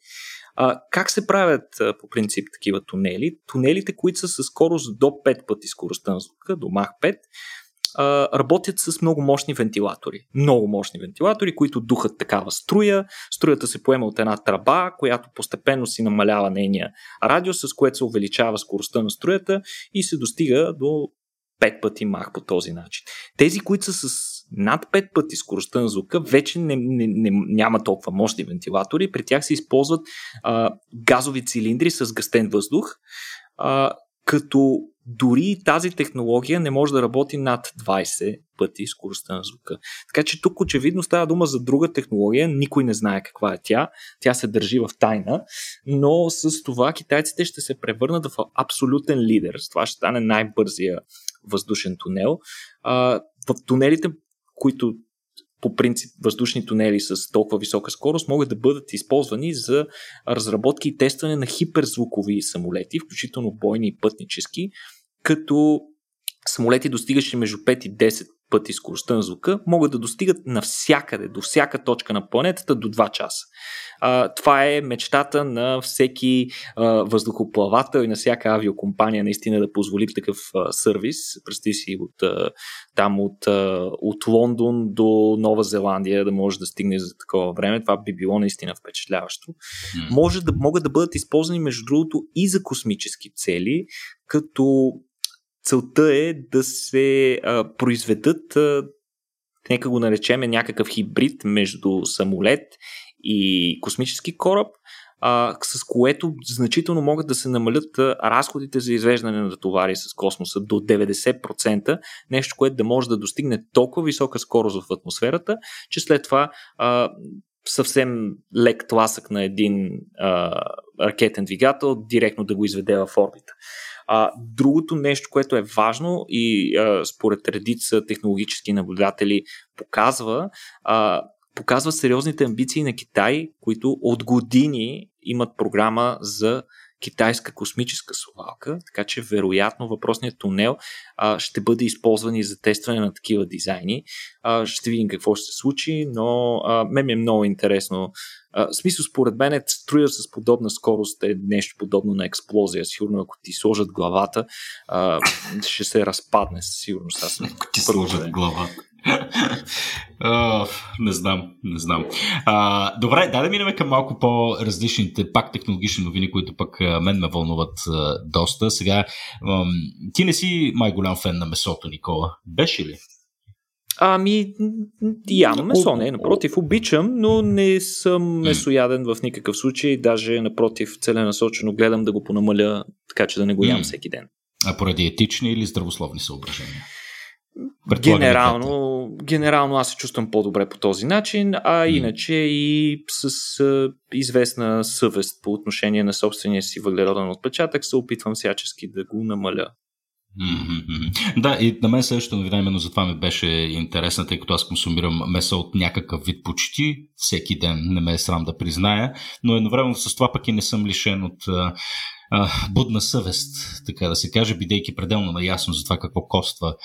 А, как се правят а, по принцип такива тунели? Тунелите, които са с скорост до 5 пъти скоростта на звука, до Мах 5, работят с много мощни вентилатори. Много мощни вентилатори, които духат такава струя. Струята се поема от една тръба, която постепенно си намалява нейния радиус, с което се увеличава скоростта на струята и се достига до 5 пъти мах по този начин. Тези, които са с над 5 пъти скоростта на звука, вече не, не, не, няма толкова мощни вентилатори. При тях се използват а, газови цилиндри с гъстен въздух, а, като дори тази технология не може да работи над 20 пъти скоростта на звука. Така че тук очевидно става дума за друга технология, никой не знае каква е тя, тя се държи в тайна, но с това китайците ще се превърнат в абсолютен лидер. С това ще стане най-бързия въздушен тунел. в тунелите, които по принцип въздушни тунели с толкова висока скорост могат да бъдат използвани за разработки и тестване на хиперзвукови самолети, включително бойни и пътнически, като самолети достигащи между 5 и 10 пъти скоростта на звука, могат да достигат навсякъде, до всяка точка на планетата до 2 часа. А, това е мечтата на всеки а, въздухоплавател и на всяка авиокомпания наистина да позволи такъв а, сервис. Представи си от, а, там от, а, от Лондон до Нова Зеландия да може да стигне за такова време. Това би било наистина впечатляващо. Mm. Може да, могат да бъдат използвани между другото и за космически цели, като целта е да се а, произведат а, нека го наречеме някакъв хибрид между самолет и космически кораб, а, с което значително могат да се намалят разходите за извеждане на товари с космоса до 90%, нещо, което да може да достигне толкова висока скорост в атмосферата, че след това а, съвсем лек тласък на един а, ракетен двигател директно да го изведе в орбита. А, другото нещо, което е важно и а, според редица технологически наблюдатели показва, а, показва сериозните амбиции на Китай, които от години имат програма за китайска космическа совалка, така че вероятно въпросният тунел а, ще бъде използван и за тестване на такива дизайни. А, ще видим какво ще се случи, но а, мен ми е много интересно. А, в смисъл, според мен, струя с подобна скорост е нещо подобно на експлозия. Сигурно, ако ти сложат главата, а, ще се разпадне със сигурност. Аз ако ти сложат главата. Uh, не знам, не знам. Uh, добре, дай да минем към малко по-различните, пак технологични новини, които пък uh, мен ме вълнуват uh, доста. Сега, um, ти не си май голям фен на месото, Никола. Беше ли? Ами, ям месо, не, напротив, обичам, но не съм месояден в никакъв случай, даже напротив, целенасочено гледам да го понамаля, така че да не го ям всеки ден. А поради етични или здравословни съображения? Генерално, генерално аз се чувствам по-добре по този начин, а иначе и с а, известна съвест по отношение на собствения си въглероден отпечатък се опитвам всячески да го намаля. Mm-hmm. Да, и на мен следващото новина именно за това ми беше интересна, тъй като аз консумирам месо от някакъв вид почти всеки ден, не ме е срам да призная, но едновременно с това пък и не съм лишен от а, будна съвест, така да се каже, бидейки пределно наясно за това какво коства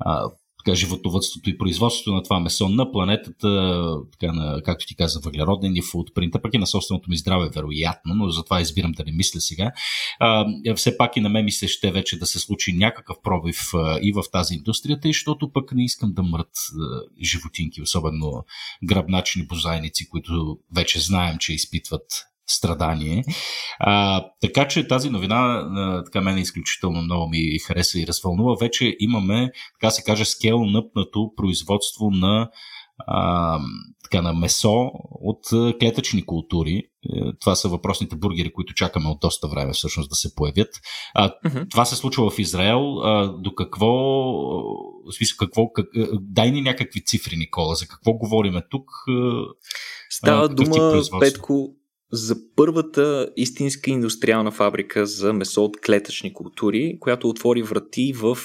а, така, животновътството и производството на това месо на планетата, така, на, както ти каза, въглероден и футпринта, пък и на собственото ми здраве, вероятно, но затова избирам да не мисля сега. А, все пак и на мен ми се ще вече да се случи някакъв пробив а, и в тази индустрия, тъй, защото пък не искам да мрат а, животинки, особено гръбначни бозайници, които вече знаем, че изпитват страдание. А, така че тази новина а, така мен изключително много ми хареса и развълнува. Вече имаме, така се каже, скел nëпнато производство на а, така, на месо от клетъчни култури. Е, това са въпросните бургери, които чакаме от доста време всъщност да се появят. А, uh-huh. Това се случва в Израел. А, до какво, в смисъл, какво, как, дай ни някакви цифри, Никола, за какво говориме тук? Става а, дума, Петко, за първата истинска индустриална фабрика за месо от клетъчни култури, която отвори врати в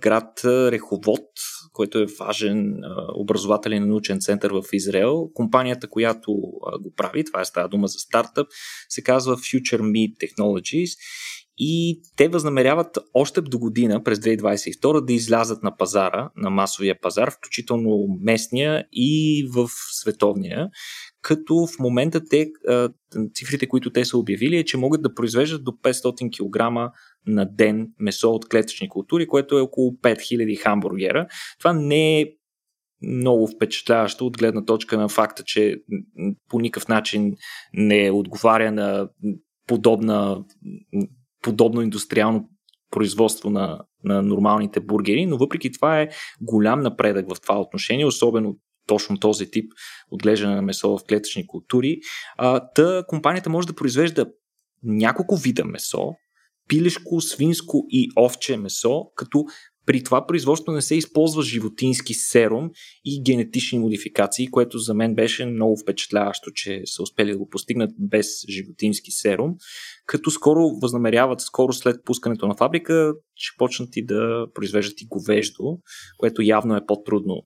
град Реховод, който е важен образователен и научен център в Израел. Компанията, която го прави, това е става дума за стартъп, се казва Future Meat Technologies и те възнамеряват още до година, през 2022, да излязат на пазара, на масовия пазар, включително местния и в световния, като в момента те, цифрите, които те са обявили, е, че могат да произвеждат до 500 кг на ден месо от клетъчни култури, което е около 5000 хамбургера. Това не е много впечатляващо от гледна точка на факта, че по никакъв начин не отговаря на подобна, подобно индустриално производство на, на нормалните бургери, но въпреки това е голям напредък в това отношение, особено точно този тип отглеждане на месо в клетъчни култури. А, та компанията може да произвежда няколко вида месо, пилешко, свинско и овче месо, като при това производство не се използва животински серум и генетични модификации, което за мен беше много впечатляващо, че са успели да го постигнат без животински серум, като скоро възнамеряват, скоро след пускането на фабрика, ще почнат и да произвеждат и говеждо, което явно е по-трудно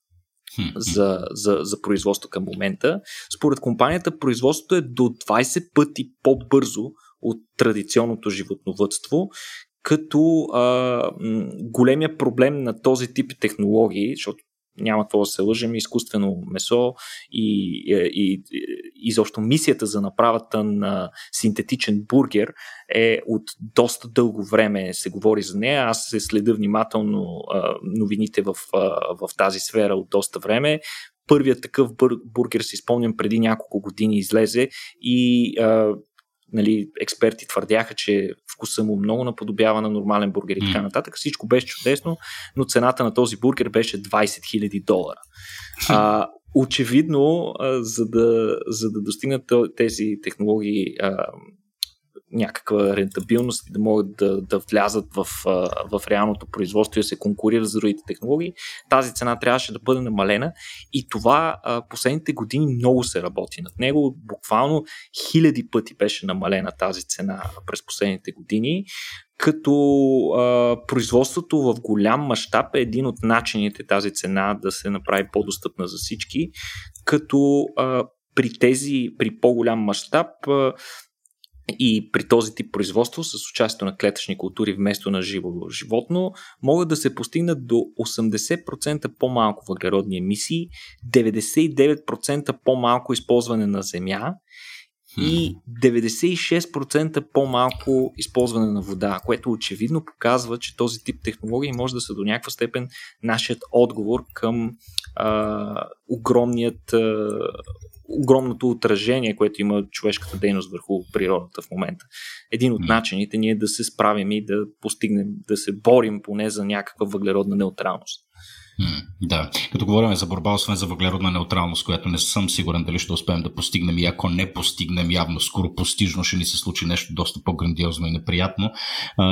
за, за, за производство към момента. Според компанията, производството е до 20 пъти по-бързо от традиционното животновътство, като а, големия проблем на този тип технологии, защото няма какво да се лъжем, изкуствено месо и, и, и изобщо мисията за направата на синтетичен бургер е от доста дълго време се говори за нея. Аз се следа внимателно а, новините в, а, в тази сфера от доста време. Първият такъв бургер, си спомням, преди няколко години излезе и а, нали, експерти твърдяха, че вкуса му много наподобява на нормален бургер и така нататък. Всичко беше чудесно, но цената на този бургер беше 20 000 долара. А, очевидно, а, за, да, за да достигнат тези технологии а, някаква рентабилност и да могат да, да влязат в, в реалното производство и да се конкурират с другите технологии, тази цена трябваше да бъде намалена и това последните години много се работи над него. Буквално хиляди пъти беше намалена тази цена през последните години като а, производството в голям мащаб е един от начините тази цена да се направи по-достъпна за всички, като а, при тези, при по-голям мащаб и при този тип производство с участието на клетъчни култури вместо на живо животно могат да се постигнат до 80% по-малко въглеродни емисии, 99% по-малко използване на земя и 96% по-малко използване на вода, което очевидно показва, че този тип технологии може да са до някаква степен нашият отговор към а, огромният а, огромното отражение, което има човешката дейност върху природата в момента. Един от начините ни е да се справим и да постигнем, да се борим поне за някаква въглеродна неутралност. Да, като говорим за борба, освен за въглеродна неутралност, която не съм сигурен дали ще успеем да постигнем и ако не постигнем явно скоро постижно, ще ни се случи нещо доста по-грандиозно и неприятно.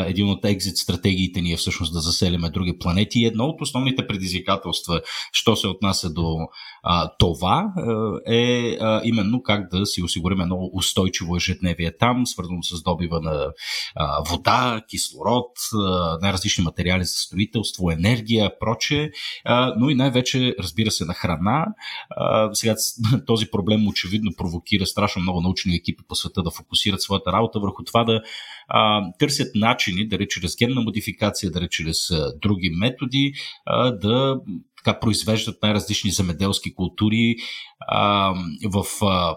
Един от екзит стратегиите ни е всъщност да заселяме други планети. И едно от основните предизвикателства, що се отнася до това, е именно как да си осигурим едно устойчиво ежедневие там, свързано с добива на вода, кислород, най-различни материали за строителство, енергия, проче но и най-вече, разбира се, на храна. Сега *laughs* този проблем очевидно провокира страшно много научни екипи по света да фокусират своята работа върху това да търсят начини, да рече чрез генна модификация, да рече чрез други методи, да така произвеждат най-различни земеделски култури в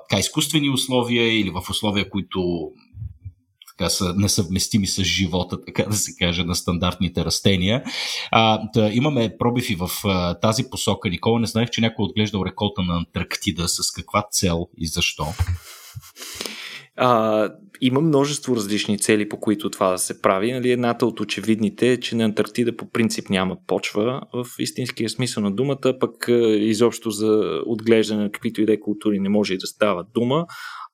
така, изкуствени условия или в условия, които така са несъвместими с живота, така да се каже, на стандартните растения. А, да, имаме пробиви в а, тази посока. Никола, не знаех, че някой отглеждал реколта на Антарктида. С каква цел и защо? А, има множество различни цели, по които това да се прави. Нали, едната от очевидните е, че на Антарктида по принцип няма почва в истинския смисъл на думата, пък изобщо за отглеждане на каквито и да е култури не може и да става дума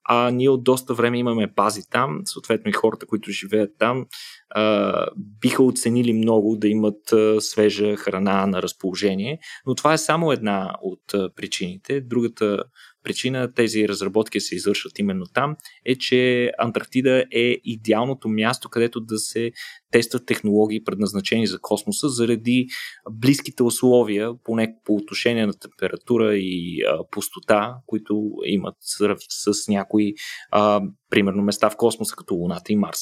а ние от доста време имаме бази там, съответно и хората, които живеят там, а, биха оценили много да имат а, свежа храна на разположение, но това е само една от а, причините. Другата причина тези разработки се извършват именно там, е, че Антарктида е идеалното място, където да се тестват технологии, предназначени за космоса, заради близките условия, поне по отношение на температура и а, пустота, които имат с, с някои, а, примерно, места в космоса, като Луната и Марс.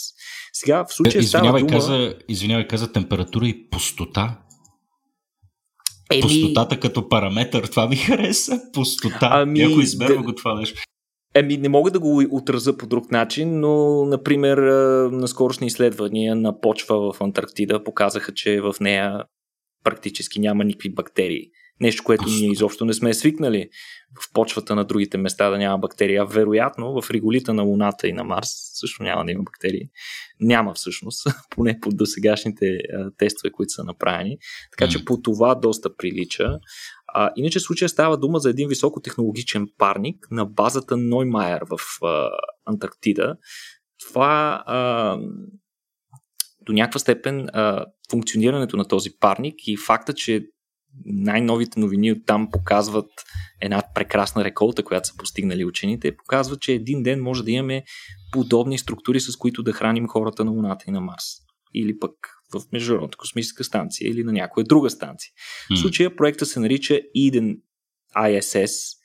Сега, в случая извинявай, става дума... каза, извинявай, каза температура и пустота. Еми... Пустотата като параметър, това ми хареса. Пустота. Ами, Някой измерва да... го това нещо. Еми, не мога да го отраза по друг начин, но, например, на скорошни изследвания на почва в Антарктида показаха, че в нея практически няма никакви бактерии. Нещо, което ние изобщо не сме свикнали в почвата на другите места да няма бактерии. А вероятно в реголита на Луната и на Марс също няма да има бактерии. Няма всъщност, *laughs* поне по досегашните тестове, които са направени. Така че по това доста прилича. А, иначе случая става дума за един високотехнологичен парник на базата Ноймайер в а, Антарктида. Това а, до някаква степен а, функционирането на този парник и факта, че най-новите новини от там показват една прекрасна реколта, която са постигнали учените, показват, че един ден може да имаме подобни структури, с които да храним хората на Луната и на Марс. Или пък в Международната космическа станция или на някоя друга станция. В случая проекта се нарича Eden ISS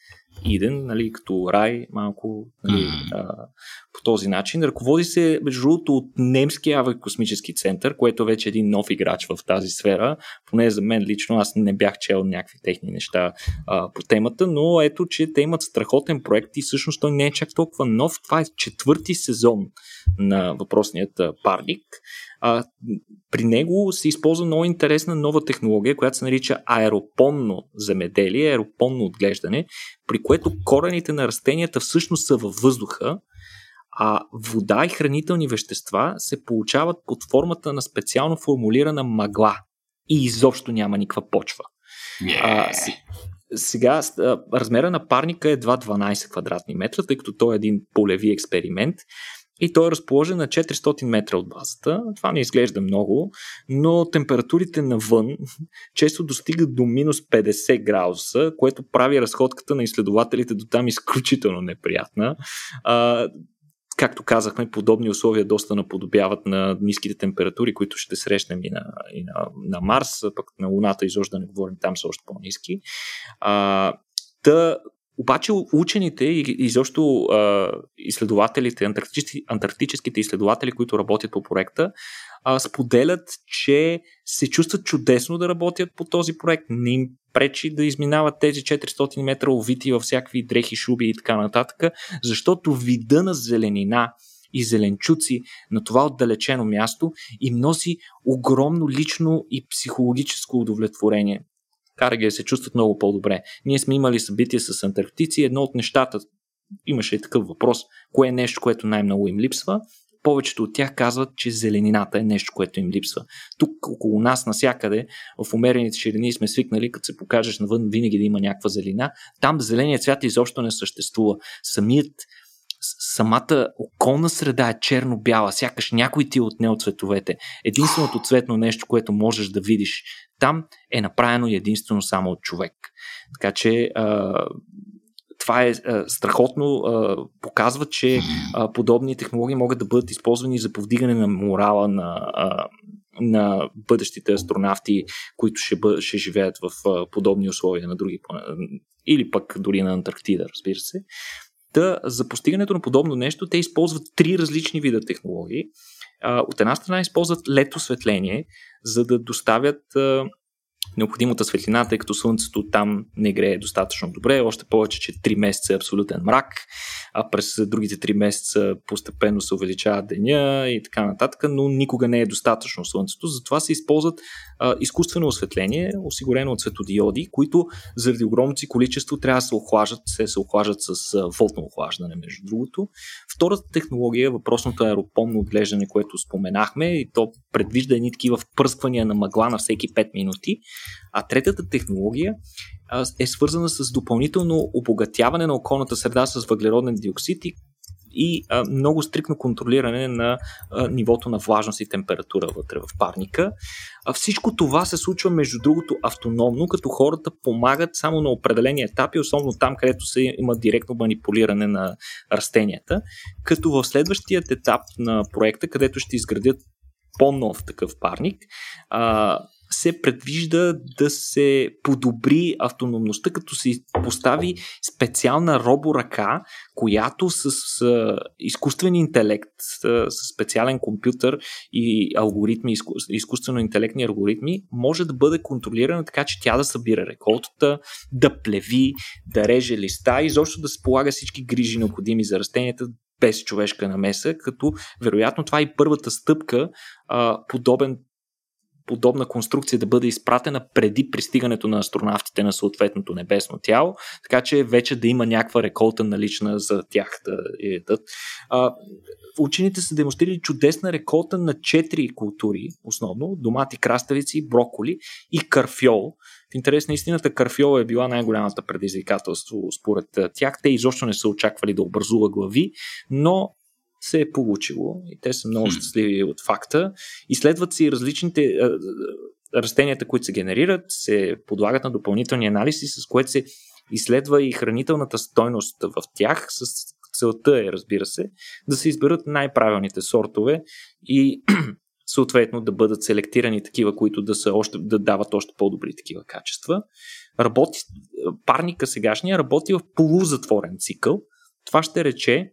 Иден, нали, като рай, малко нали, а, по този начин. Ръководи се, между другото, от немския авиакосмически център, което е вече един нов играч в тази сфера. Поне за мен лично, аз не бях чел някакви техни неща а, по темата, но ето, че те имат страхотен проект и всъщност той не е чак толкова нов. Това е четвърти сезон на въпросният парник. А, при него се използва много интересна нова технология, която се нарича аеропонно земеделие, аеропонно отглеждане, при което корените на растенията всъщност са във въздуха, а вода и хранителни вещества се получават под формата на специално формулирана мъгла и изобщо няма никаква почва. Yeah. А, сега размера на парника е 2-12 квадратни метра, тъй като той е един полеви експеримент и той е разположен на 400 метра от базата. Това не изглежда много, но температурите навън често достигат до минус 50 градуса, което прави разходката на изследователите до там изключително неприятна. А, както казахме, подобни условия доста наподобяват на ниските температури, които ще срещнем и на, и на, на Марс, пък на Луната изобщо да не говорим, там са още по-низки. А, обаче учените и изобщо изследователите, антарктически, антарктическите изследователи, които работят по проекта, споделят, че се чувстват чудесно да работят по този проект. Не им пречи да изминават тези 400 метра овити във всякакви дрехи, шуби и така нататък, защото вида на зеленина и зеленчуци на това отдалечено място им носи огромно лично и психологическо удовлетворение кара ги да се чувстват много по-добре. Ние сме имали събития с антарктици. Едно от нещата, имаше и такъв въпрос, кое е нещо, което най-много им липсва. Повечето от тях казват, че зеленината е нещо, което им липсва. Тук около нас, насякъде, в умерените ширини сме свикнали, като се покажеш навън, винаги да има някаква зелена. Там зеленият цвят изобщо не съществува. Самият самата околна среда е черно-бяла, сякаш някой ти е отнел цветовете. Единственото цветно нещо, което можеш да видиш там е направено единствено само от човек. Така че това е страхотно, показва, че подобни технологии могат да бъдат използвани за повдигане на морала на, на бъдещите астронавти, които ще, бъ, ще живеят в подобни условия на други или пък дори на Антарктида, разбира се. Та, за постигането на подобно нещо, те използват три различни вида технологии. От една страна използват лед осветление, за да доставят необходимата светлина, тъй като слънцето там не грее достатъчно добре, още повече, че 3 месеца е абсолютен мрак, а през другите 3 месеца постепенно се увеличава деня и така нататък, но никога не е достатъчно слънцето, затова се използват изкуствено осветление, осигурено от светодиоди, които заради огромното си количество трябва да се охлаждат, се, се охлаждат с а, волтно охлаждане, между другото. Втората технология, въпросното аеропомно отглеждане, което споменахме, и то предвижда едни такива впръсквания на мъгла на всеки 5 минути. А третата технология е свързана с допълнително обогатяване на околната среда с въглероден диоксид и и а, много стрикно контролиране на а, нивото на влажност и температура вътре в парника. А всичко това се случва, между другото, автономно, като хората помагат само на определени етапи, особено там, където се има директно манипулиране на растенията. Като в следващият етап на проекта, където ще изградят по-нов такъв парник, а, се предвижда да се подобри автономността, като се постави специална роборъка, която с, изкуствен интелект, с, специален компютър и алгоритми, изкуствено интелектни алгоритми, може да бъде контролирана така, че тя да събира реколтата, да плеви, да реже листа и изобщо да се полага всички грижи необходими за растенията, без човешка намеса, като вероятно това е и първата стъпка а, подобен подобна конструкция да бъде изпратена преди пристигането на астронавтите на съответното небесно тяло, така че вече да има някаква реколта налична за тях да едат. Учените са демонстрирали чудесна реколта на четири култури, основно домати, краставици, броколи и карфьол. В интерес на истината, карфьол е била най-голямата предизвикателство според тях. Те изобщо не са очаквали да образува глави, но се е получило и те са много щастливи от факта. Изследват си различните растенията, които се генерират, се подлагат на допълнителни анализи, с което се изследва и хранителната стойност в тях, с целта е, разбира се, да се изберат най-правилните сортове и *clears throat* съответно да бъдат селектирани такива, които да, са още, да дават още по-добри такива качества. Работи, парника сегашния работи в полузатворен цикъл. Това ще рече,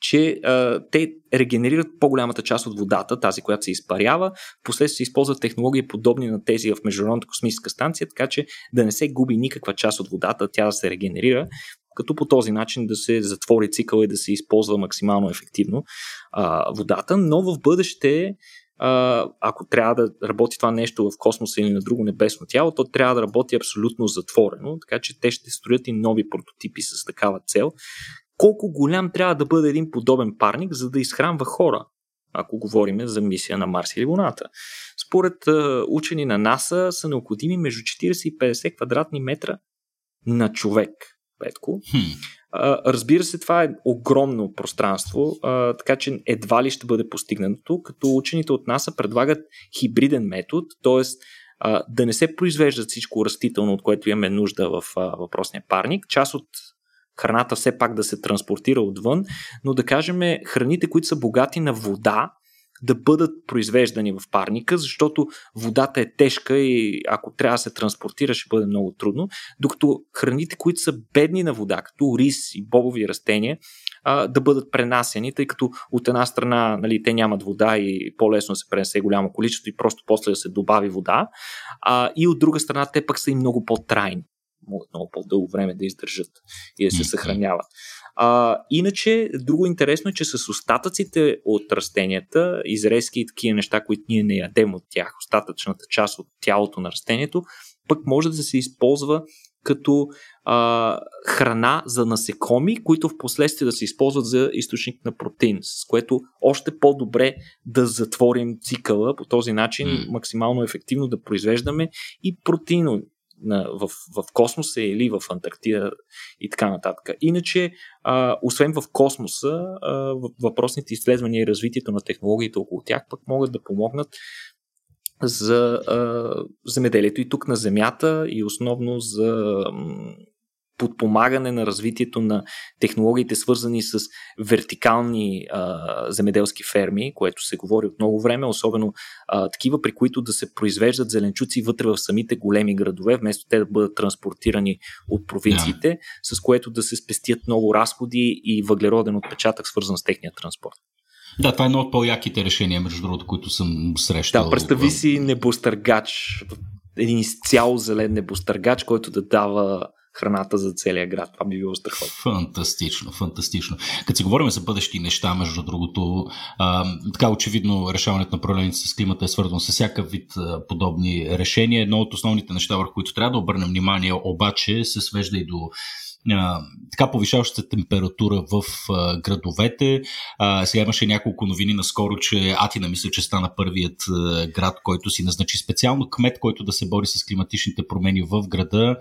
че а, те регенерират по-голямата част от водата, тази, която се изпарява. Последствие се използват технологии подобни на тези в Международната космическа станция, така че да не се губи никаква част от водата, тя да се регенерира, като по този начин да се затвори цикъл и да се използва максимално ефективно а, водата. Но в бъдеще ако трябва да работи това нещо в космоса или на друго небесно тяло, то трябва да работи абсолютно затворено, така че те ще строят и нови прототипи с такава цел, колко голям трябва да бъде един подобен парник, за да изхранва хора, ако говорим за мисия на Марс или Луната. Според учени на НАСА са необходими между 40 и 50 квадратни метра на човек. Петко. разбира се, това е огромно пространство, така че едва ли ще бъде постигнато, като учените от НАСА предлагат хибриден метод, т.е. да не се произвежда всичко растително, от което имаме нужда в въпросния парник. Част от храната все пак да се транспортира отвън, но да кажем храните, които са богати на вода, да бъдат произвеждани в парника, защото водата е тежка и ако трябва да се транспортира, ще бъде много трудно. Докато храните, които са бедни на вода, като рис и бобови растения, да бъдат пренасени, тъй като от една страна нали, те нямат вода и по-лесно се пренесе голямо количество и просто после да се добави вода, а, и от друга страна те пък са и много по-трайни могат много по-дълго време да издържат и да се съхраняват. А, иначе, друго интересно е, че с остатъците от растенията, изрезки и такива неща, които ние не ядем от тях, остатъчната част от тялото на растението, пък може да се използва като а, храна за насекоми, които в последствие да се използват за източник на протеин, с което още по-добре да затворим цикъла, по този начин mm. максимално ефективно да произвеждаме и протеинови на, в, в космоса или в Антарктида и така нататък. Иначе, а, освен в космоса, а, въпросните изследвания и развитието на технологиите около тях пък могат да помогнат за а, земеделието и тук на Земята и основно за подпомагане на развитието на технологиите, свързани с вертикални а, земеделски ферми, което се говори от много време, особено а, такива, при които да се произвеждат зеленчуци вътре в самите големи градове, вместо те да бъдат транспортирани от провинциите, yeah. с което да се спестят много разходи и въглероден отпечатък, свързан с техния транспорт. Да, това е едно от по-яките решения, между другото, които съм срещал. Да, представи си небостъргач, един изцяло зелен небостъргач, който да дава храната за целия град. Това би било страхотно. Фантастично, фантастично. Като си говорим за бъдещи неща, между другото, а, така очевидно решаването на проблемите с климата е свързано с всякакъв вид а, подобни решения. Едно от основните неща, върху които трябва да обърнем внимание, обаче се свежда и до така повишаваща температура в а, градовете. А, сега имаше няколко новини наскоро, че Атина мисля, че стана първият а, град, който си назначи специално кмет, който да се бори с климатичните промени в града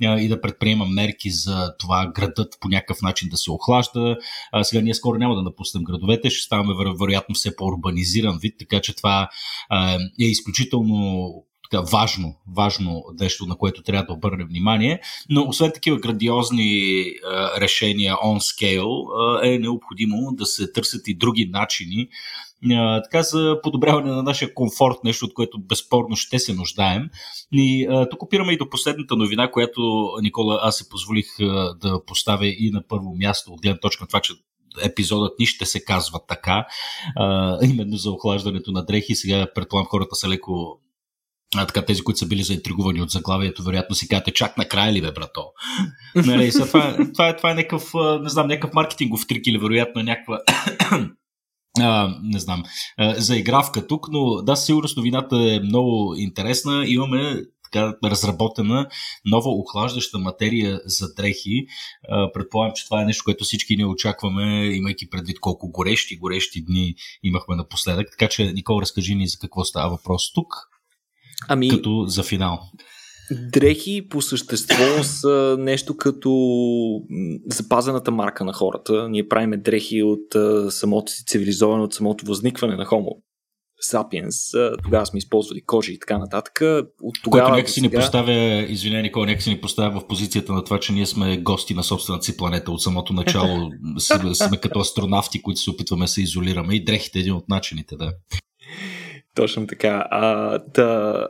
и да предприема мерки за това градът по някакъв начин да се охлажда. А, сега ние скоро няма да напуснем градовете, ще ставаме вероятно все по-урбанизиран вид, така че това а, е изключително така, важно, важно нещо, на което трябва да обърнем внимание. Но освен такива градиозни а, решения on scale, а, е необходимо да се търсят и други начини а, така за подобряване на нашия комфорт, нещо от което безспорно ще се нуждаем. И а, тук опираме и до последната новина, която, Никола, аз се позволих а, да поставя и на първо място от гледна точка на това, че епизодът ни ще се казва така, а, именно за охлаждането на дрехи. Сега предполагам хората са леко а, така, тези, които са били заинтригувани от заглавието, вероятно си казвате, чак накрая ли бе, брато? *laughs* нали, това, това, е, това е някакъв, не знам, някакъв маркетингов трик или вероятно някаква *coughs* а, не знам, а, заигравка тук, но да, сигурност новината е много интересна. Имаме така разработена нова охлаждаща материя за дрехи. Предполагам, че това е нещо, което всички ние очакваме, имайки предвид колко горещи, горещи дни имахме напоследък. Така че, Никол, разкажи ни за какво става въпрос тук. Ами, като за финал. Дрехи по същество са нещо като запазената марка на хората. Ние правиме дрехи от самото си цивилизовано, от самото възникване на Homo sapiens. Тогава сме използвали кожи и така нататък. От тогава Което нека си сега... ни поставя, кой нека си ни поставя в позицията на това, че ние сме гости на собствената си планета от самото начало. *laughs* сме, сме като астронавти, които се опитваме да се изолираме и дрехите е един от начините, да. Точно така. А, да,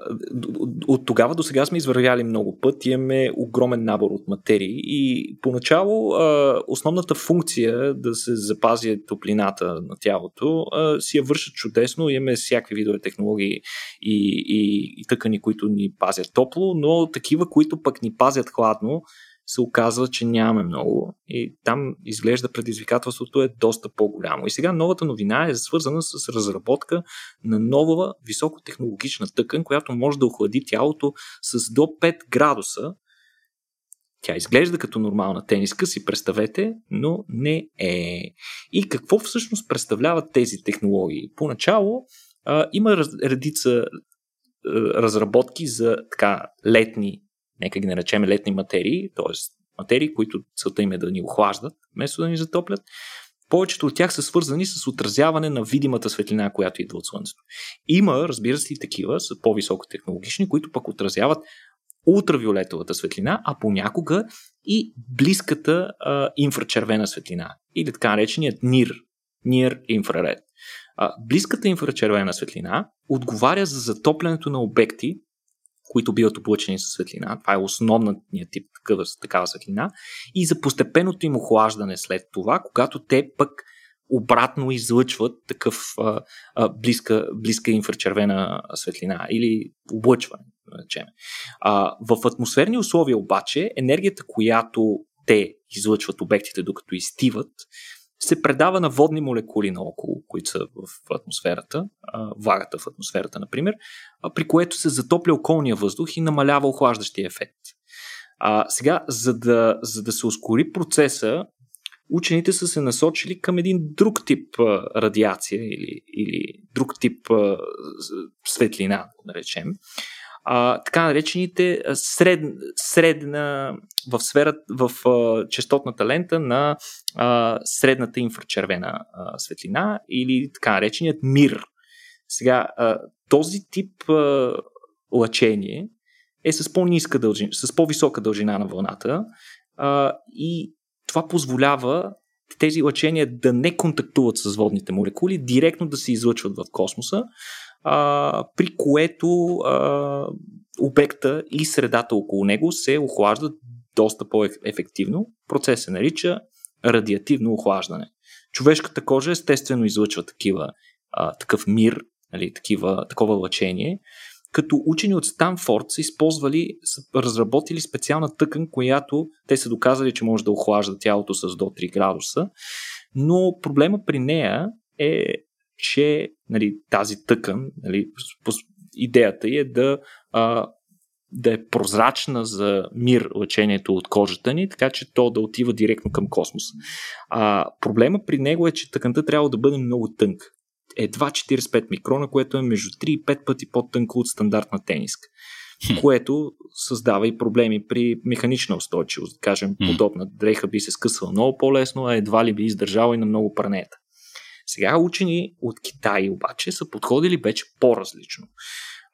от тогава до сега сме извървяли много път, имаме огромен набор от материи и поначало а, основната функция да се запази топлината на тялото а, си я вършат чудесно, имаме всякакви видове технологии и, и, и тъкани, които ни пазят топло, но такива, които пък ни пазят хладно, се оказва, че нямаме много и там изглежда предизвикателството е доста по-голямо. И сега новата новина е свързана с разработка на нова високотехнологична тъкан, която може да охлади тялото с до 5 градуса. Тя изглежда като нормална тениска, си представете, но не е. И какво всъщност представляват тези технологии? Поначало а, има редица разработки за така летни нека ги наречем летни материи, т.е. материи, които целта им е да ни охлаждат, вместо да ни затоплят. Повечето от тях са свързани с отразяване на видимата светлина, която идва от Слънцето. Има, разбира се, и такива, са по-високо технологични, които пък отразяват ултравиолетовата светлина, а понякога и близката а, инфрачервена светлина, или така нареченият NIR, NIR инфраред. А, близката инфрачервена светлина отговаря за затоплянето на обекти, които биват облъчени със светлина. Това е основният тип такава, такава светлина. И за постепенното им охлаждане след това, когато те пък обратно излъчват такъв а, а, близка, близка инфрачервена светлина или облъчване, речем. А, в атмосферни условия обаче енергията, която те излъчват обектите докато изтиват, се предава на водни молекули наоколо, които са в атмосферата, влагата в атмосферата, например, при което се затопля околния въздух и намалява охлаждащия ефект. А, сега, за да, за да се ускори процеса, учените са се насочили към един друг тип радиация или, или друг тип светлина, да речем, а, така наречените сред, средна в сферата, в а, частотната лента на а, средната инфрачервена а, светлина или така нареченият мир. Сега, а, този тип а, лъчение е с по-ниска дължина, с по-висока дължина на вълната а, и това позволява тези лъчения да не контактуват с водните молекули, директно да се излъчват в космоса при което а, обекта и средата около него се охлаждат доста по-ефективно. Процес се нарича радиативно охлаждане. Човешката кожа естествено излъчва такива, а, такъв мир, нали, такива, такова лъчение, като учени от Станфорд са използвали, са разработили специална тъкан, която те са доказали, че може да охлажда тялото с до 3 градуса, но проблема при нея е че нали, тази тъкан, нали, идеята е да, а, да е прозрачна за мир лъчението от кожата ни, така че то да отива директно към космоса. А, проблема при него е, че тъканта трябва да бъде много тънка. Едва 45 микрона, което е между 3 и 5 пъти по-тънко от стандартна тениска. Което създава и проблеми при механична устойчивост. Да кажем, подобна дреха би се скъсвала много по-лесно, а едва ли би издържала и на много пранета. Сега учени от Китай обаче са подходили вече по-различно.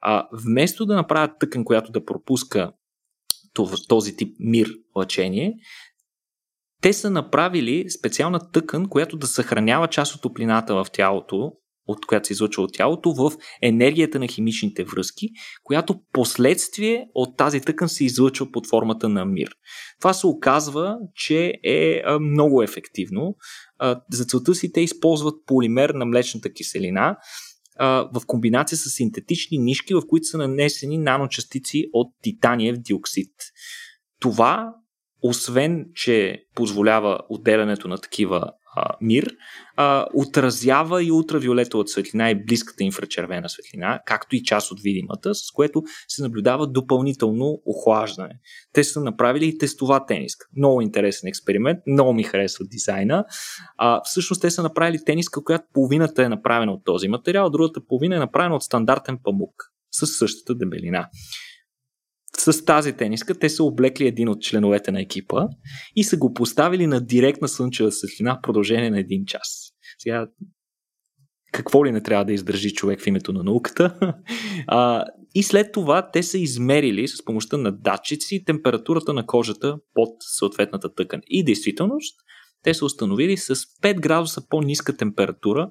А, вместо да направят тъкан, която да пропуска този тип мир лъчение, те са направили специална тъкан, която да съхранява част от топлината в тялото от която се излъчва от тялото, в енергията на химичните връзки, която последствие от тази тъкан се излъчва под формата на мир. Това се оказва, че е много ефективно. За целта си те използват полимер на млечната киселина, в комбинация с синтетични нишки, в които са нанесени наночастици от титаниев диоксид. Това освен, че позволява отделянето на такива мир, а, отразява и ултравиолетовата светлина и близката инфрачервена светлина, както и част от видимата, с което се наблюдава допълнително охлаждане. Те са направили и тестова тениска. Много интересен експеримент, много ми харесва дизайна. А, всъщност те са направили тениска, която половината е направена от този материал, другата половина е направена от стандартен памук с същата дебелина с тази тениска те са облекли един от членовете на екипа и са го поставили на директна слънчева светлина в продължение на един час. Сега, какво ли не трябва да издържи човек в името на науката? *laughs* А, и след това те са измерили с помощта на датчици температурата на кожата под съответната тъкан. И действителност, те са установили с 5 градуса по-ниска температура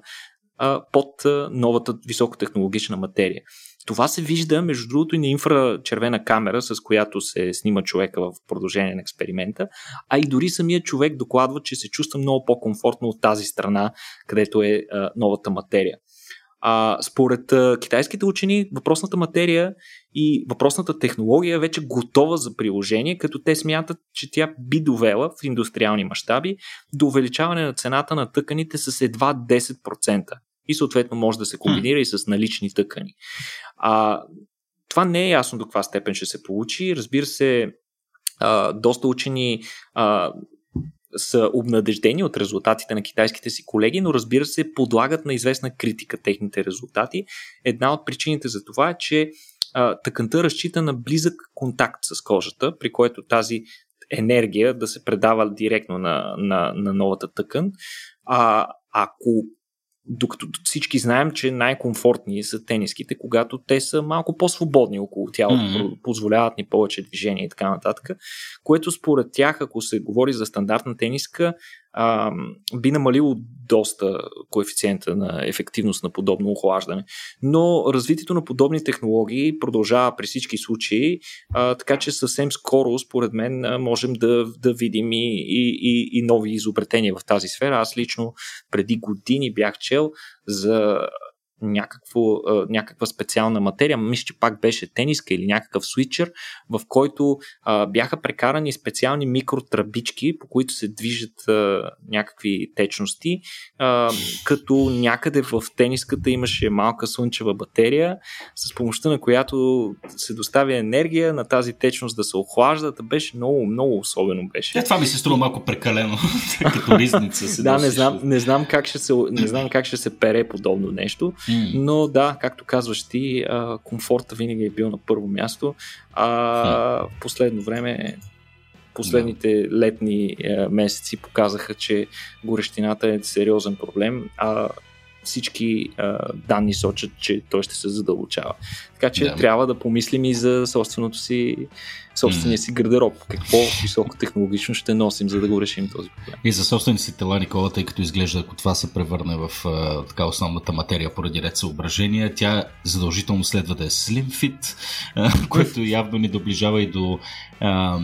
а, под а, новата високотехнологична материя. Това се вижда, между другото, и на инфрачервена камера, с която се снима човека в продължение на експеримента, а и дори самият човек докладва, че се чувства много по-комфортно от тази страна, където е а, новата материя. А, според а, китайските учени, въпросната материя и въпросната технология вече готова за приложение, като те смятат, че тя би довела в индустриални мащаби до увеличаване на цената на тъканите с едва 10% и съответно може да се комбинира и с налични тъкани. А, това не е ясно до каква степен ще се получи. Разбира се, а, доста учени а, са обнадеждени от резултатите на китайските си колеги, но разбира се, подлагат на известна критика техните резултати. Една от причините за това е, че а, тъканта разчита на близък контакт с кожата, при което тази енергия да се предава директно на, на, на новата тъкан. А, ако докато всички знаем, че най-комфортни са тениските, когато те са малко по-свободни около тялото, mm-hmm. позволяват ни повече движение и така нататък, което според тях, ако се говори за стандартна тениска, а, би намалило доста коефициента на ефективност на подобно охлаждане. Но развитието на подобни технологии продължава при всички случаи, а, така че съвсем скоро, според мен, можем да, да видим и, и, и, и нови изобретения в тази сфера. Аз лично преди години бях чел за някакво, някаква специална материя, мисля, че пак беше тениска или някакъв свичер, в който а, бяха прекарани специални микротръбички, по които се движат а, някакви течности, а, като някъде в тениската имаше малка слънчева батерия, с помощта на която се доставя енергия на тази течност да се охлажда. Да беше много, много особено беше. Е, това ми се струва малко прекалено, *laughs* като ризница. да, не знам, не, знам как ще се, не знам как ще се пере подобно нещо. Но да, както казваш ти, а, комфорта винаги е бил на първо място. А в последно време последните летни е, месеци показаха, че горещината е сериозен проблем, а всички а, данни сочат, че той ще се задълбочава. Така че да. трябва да помислим и за собственото си, собствения си гардероб. Какво високо технологично ще носим, за да го решим този проблем. И за собствените си тела, Никола, тъй като изглежда, ако това се превърне в а, така основната материя поради ред съображения, тя задължително следва да е slim fit, а, което явно ни доближава и до а,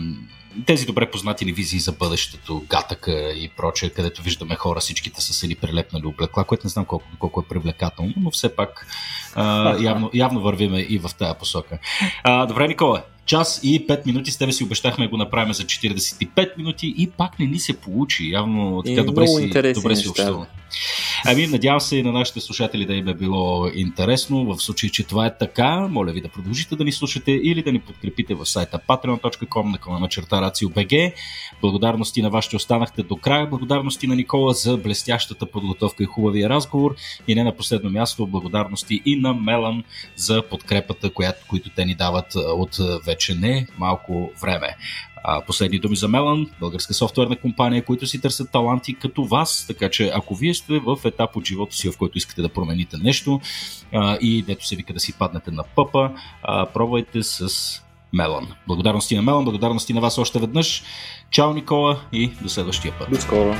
тези добре познати ни визии за бъдещето, гатъка и прочее, където виждаме хора, всичките са се ни прилепнали облекла, което не знам колко, колко е привлекателно, но все пак а, явно, явно вървиме и в тази посока. А, добре, Никола, час и 5 минути. С тебе си обещахме да го направим за 45 минути и пак не ни се получи. Явно така добре си, добре си общувал. Ами, надявам се и на нашите слушатели да им е било интересно. В случай, че това е така, моля ви да продължите да ни слушате или да ни подкрепите в сайта patreon.com на на черта RACIO.BG. Благодарности на вас, че останахте до края. Благодарности на Никола за блестящата подготовка и хубавия разговор. И не на последно място, благодарности и на Мелан за подкрепата, която, които те ни дават от вече не малко време. А, последни думи за Мелан, българска софтуерна компания, които си търсят таланти като вас, така че ако вие сте в етап от живота си, в който искате да промените нещо а, и дето се вика да си паднете на пъпа, а, пробвайте с Мелан. Благодарности на Мелан, благодарности на вас още веднъж. Чао, Никола, и до следващия път. До скоро.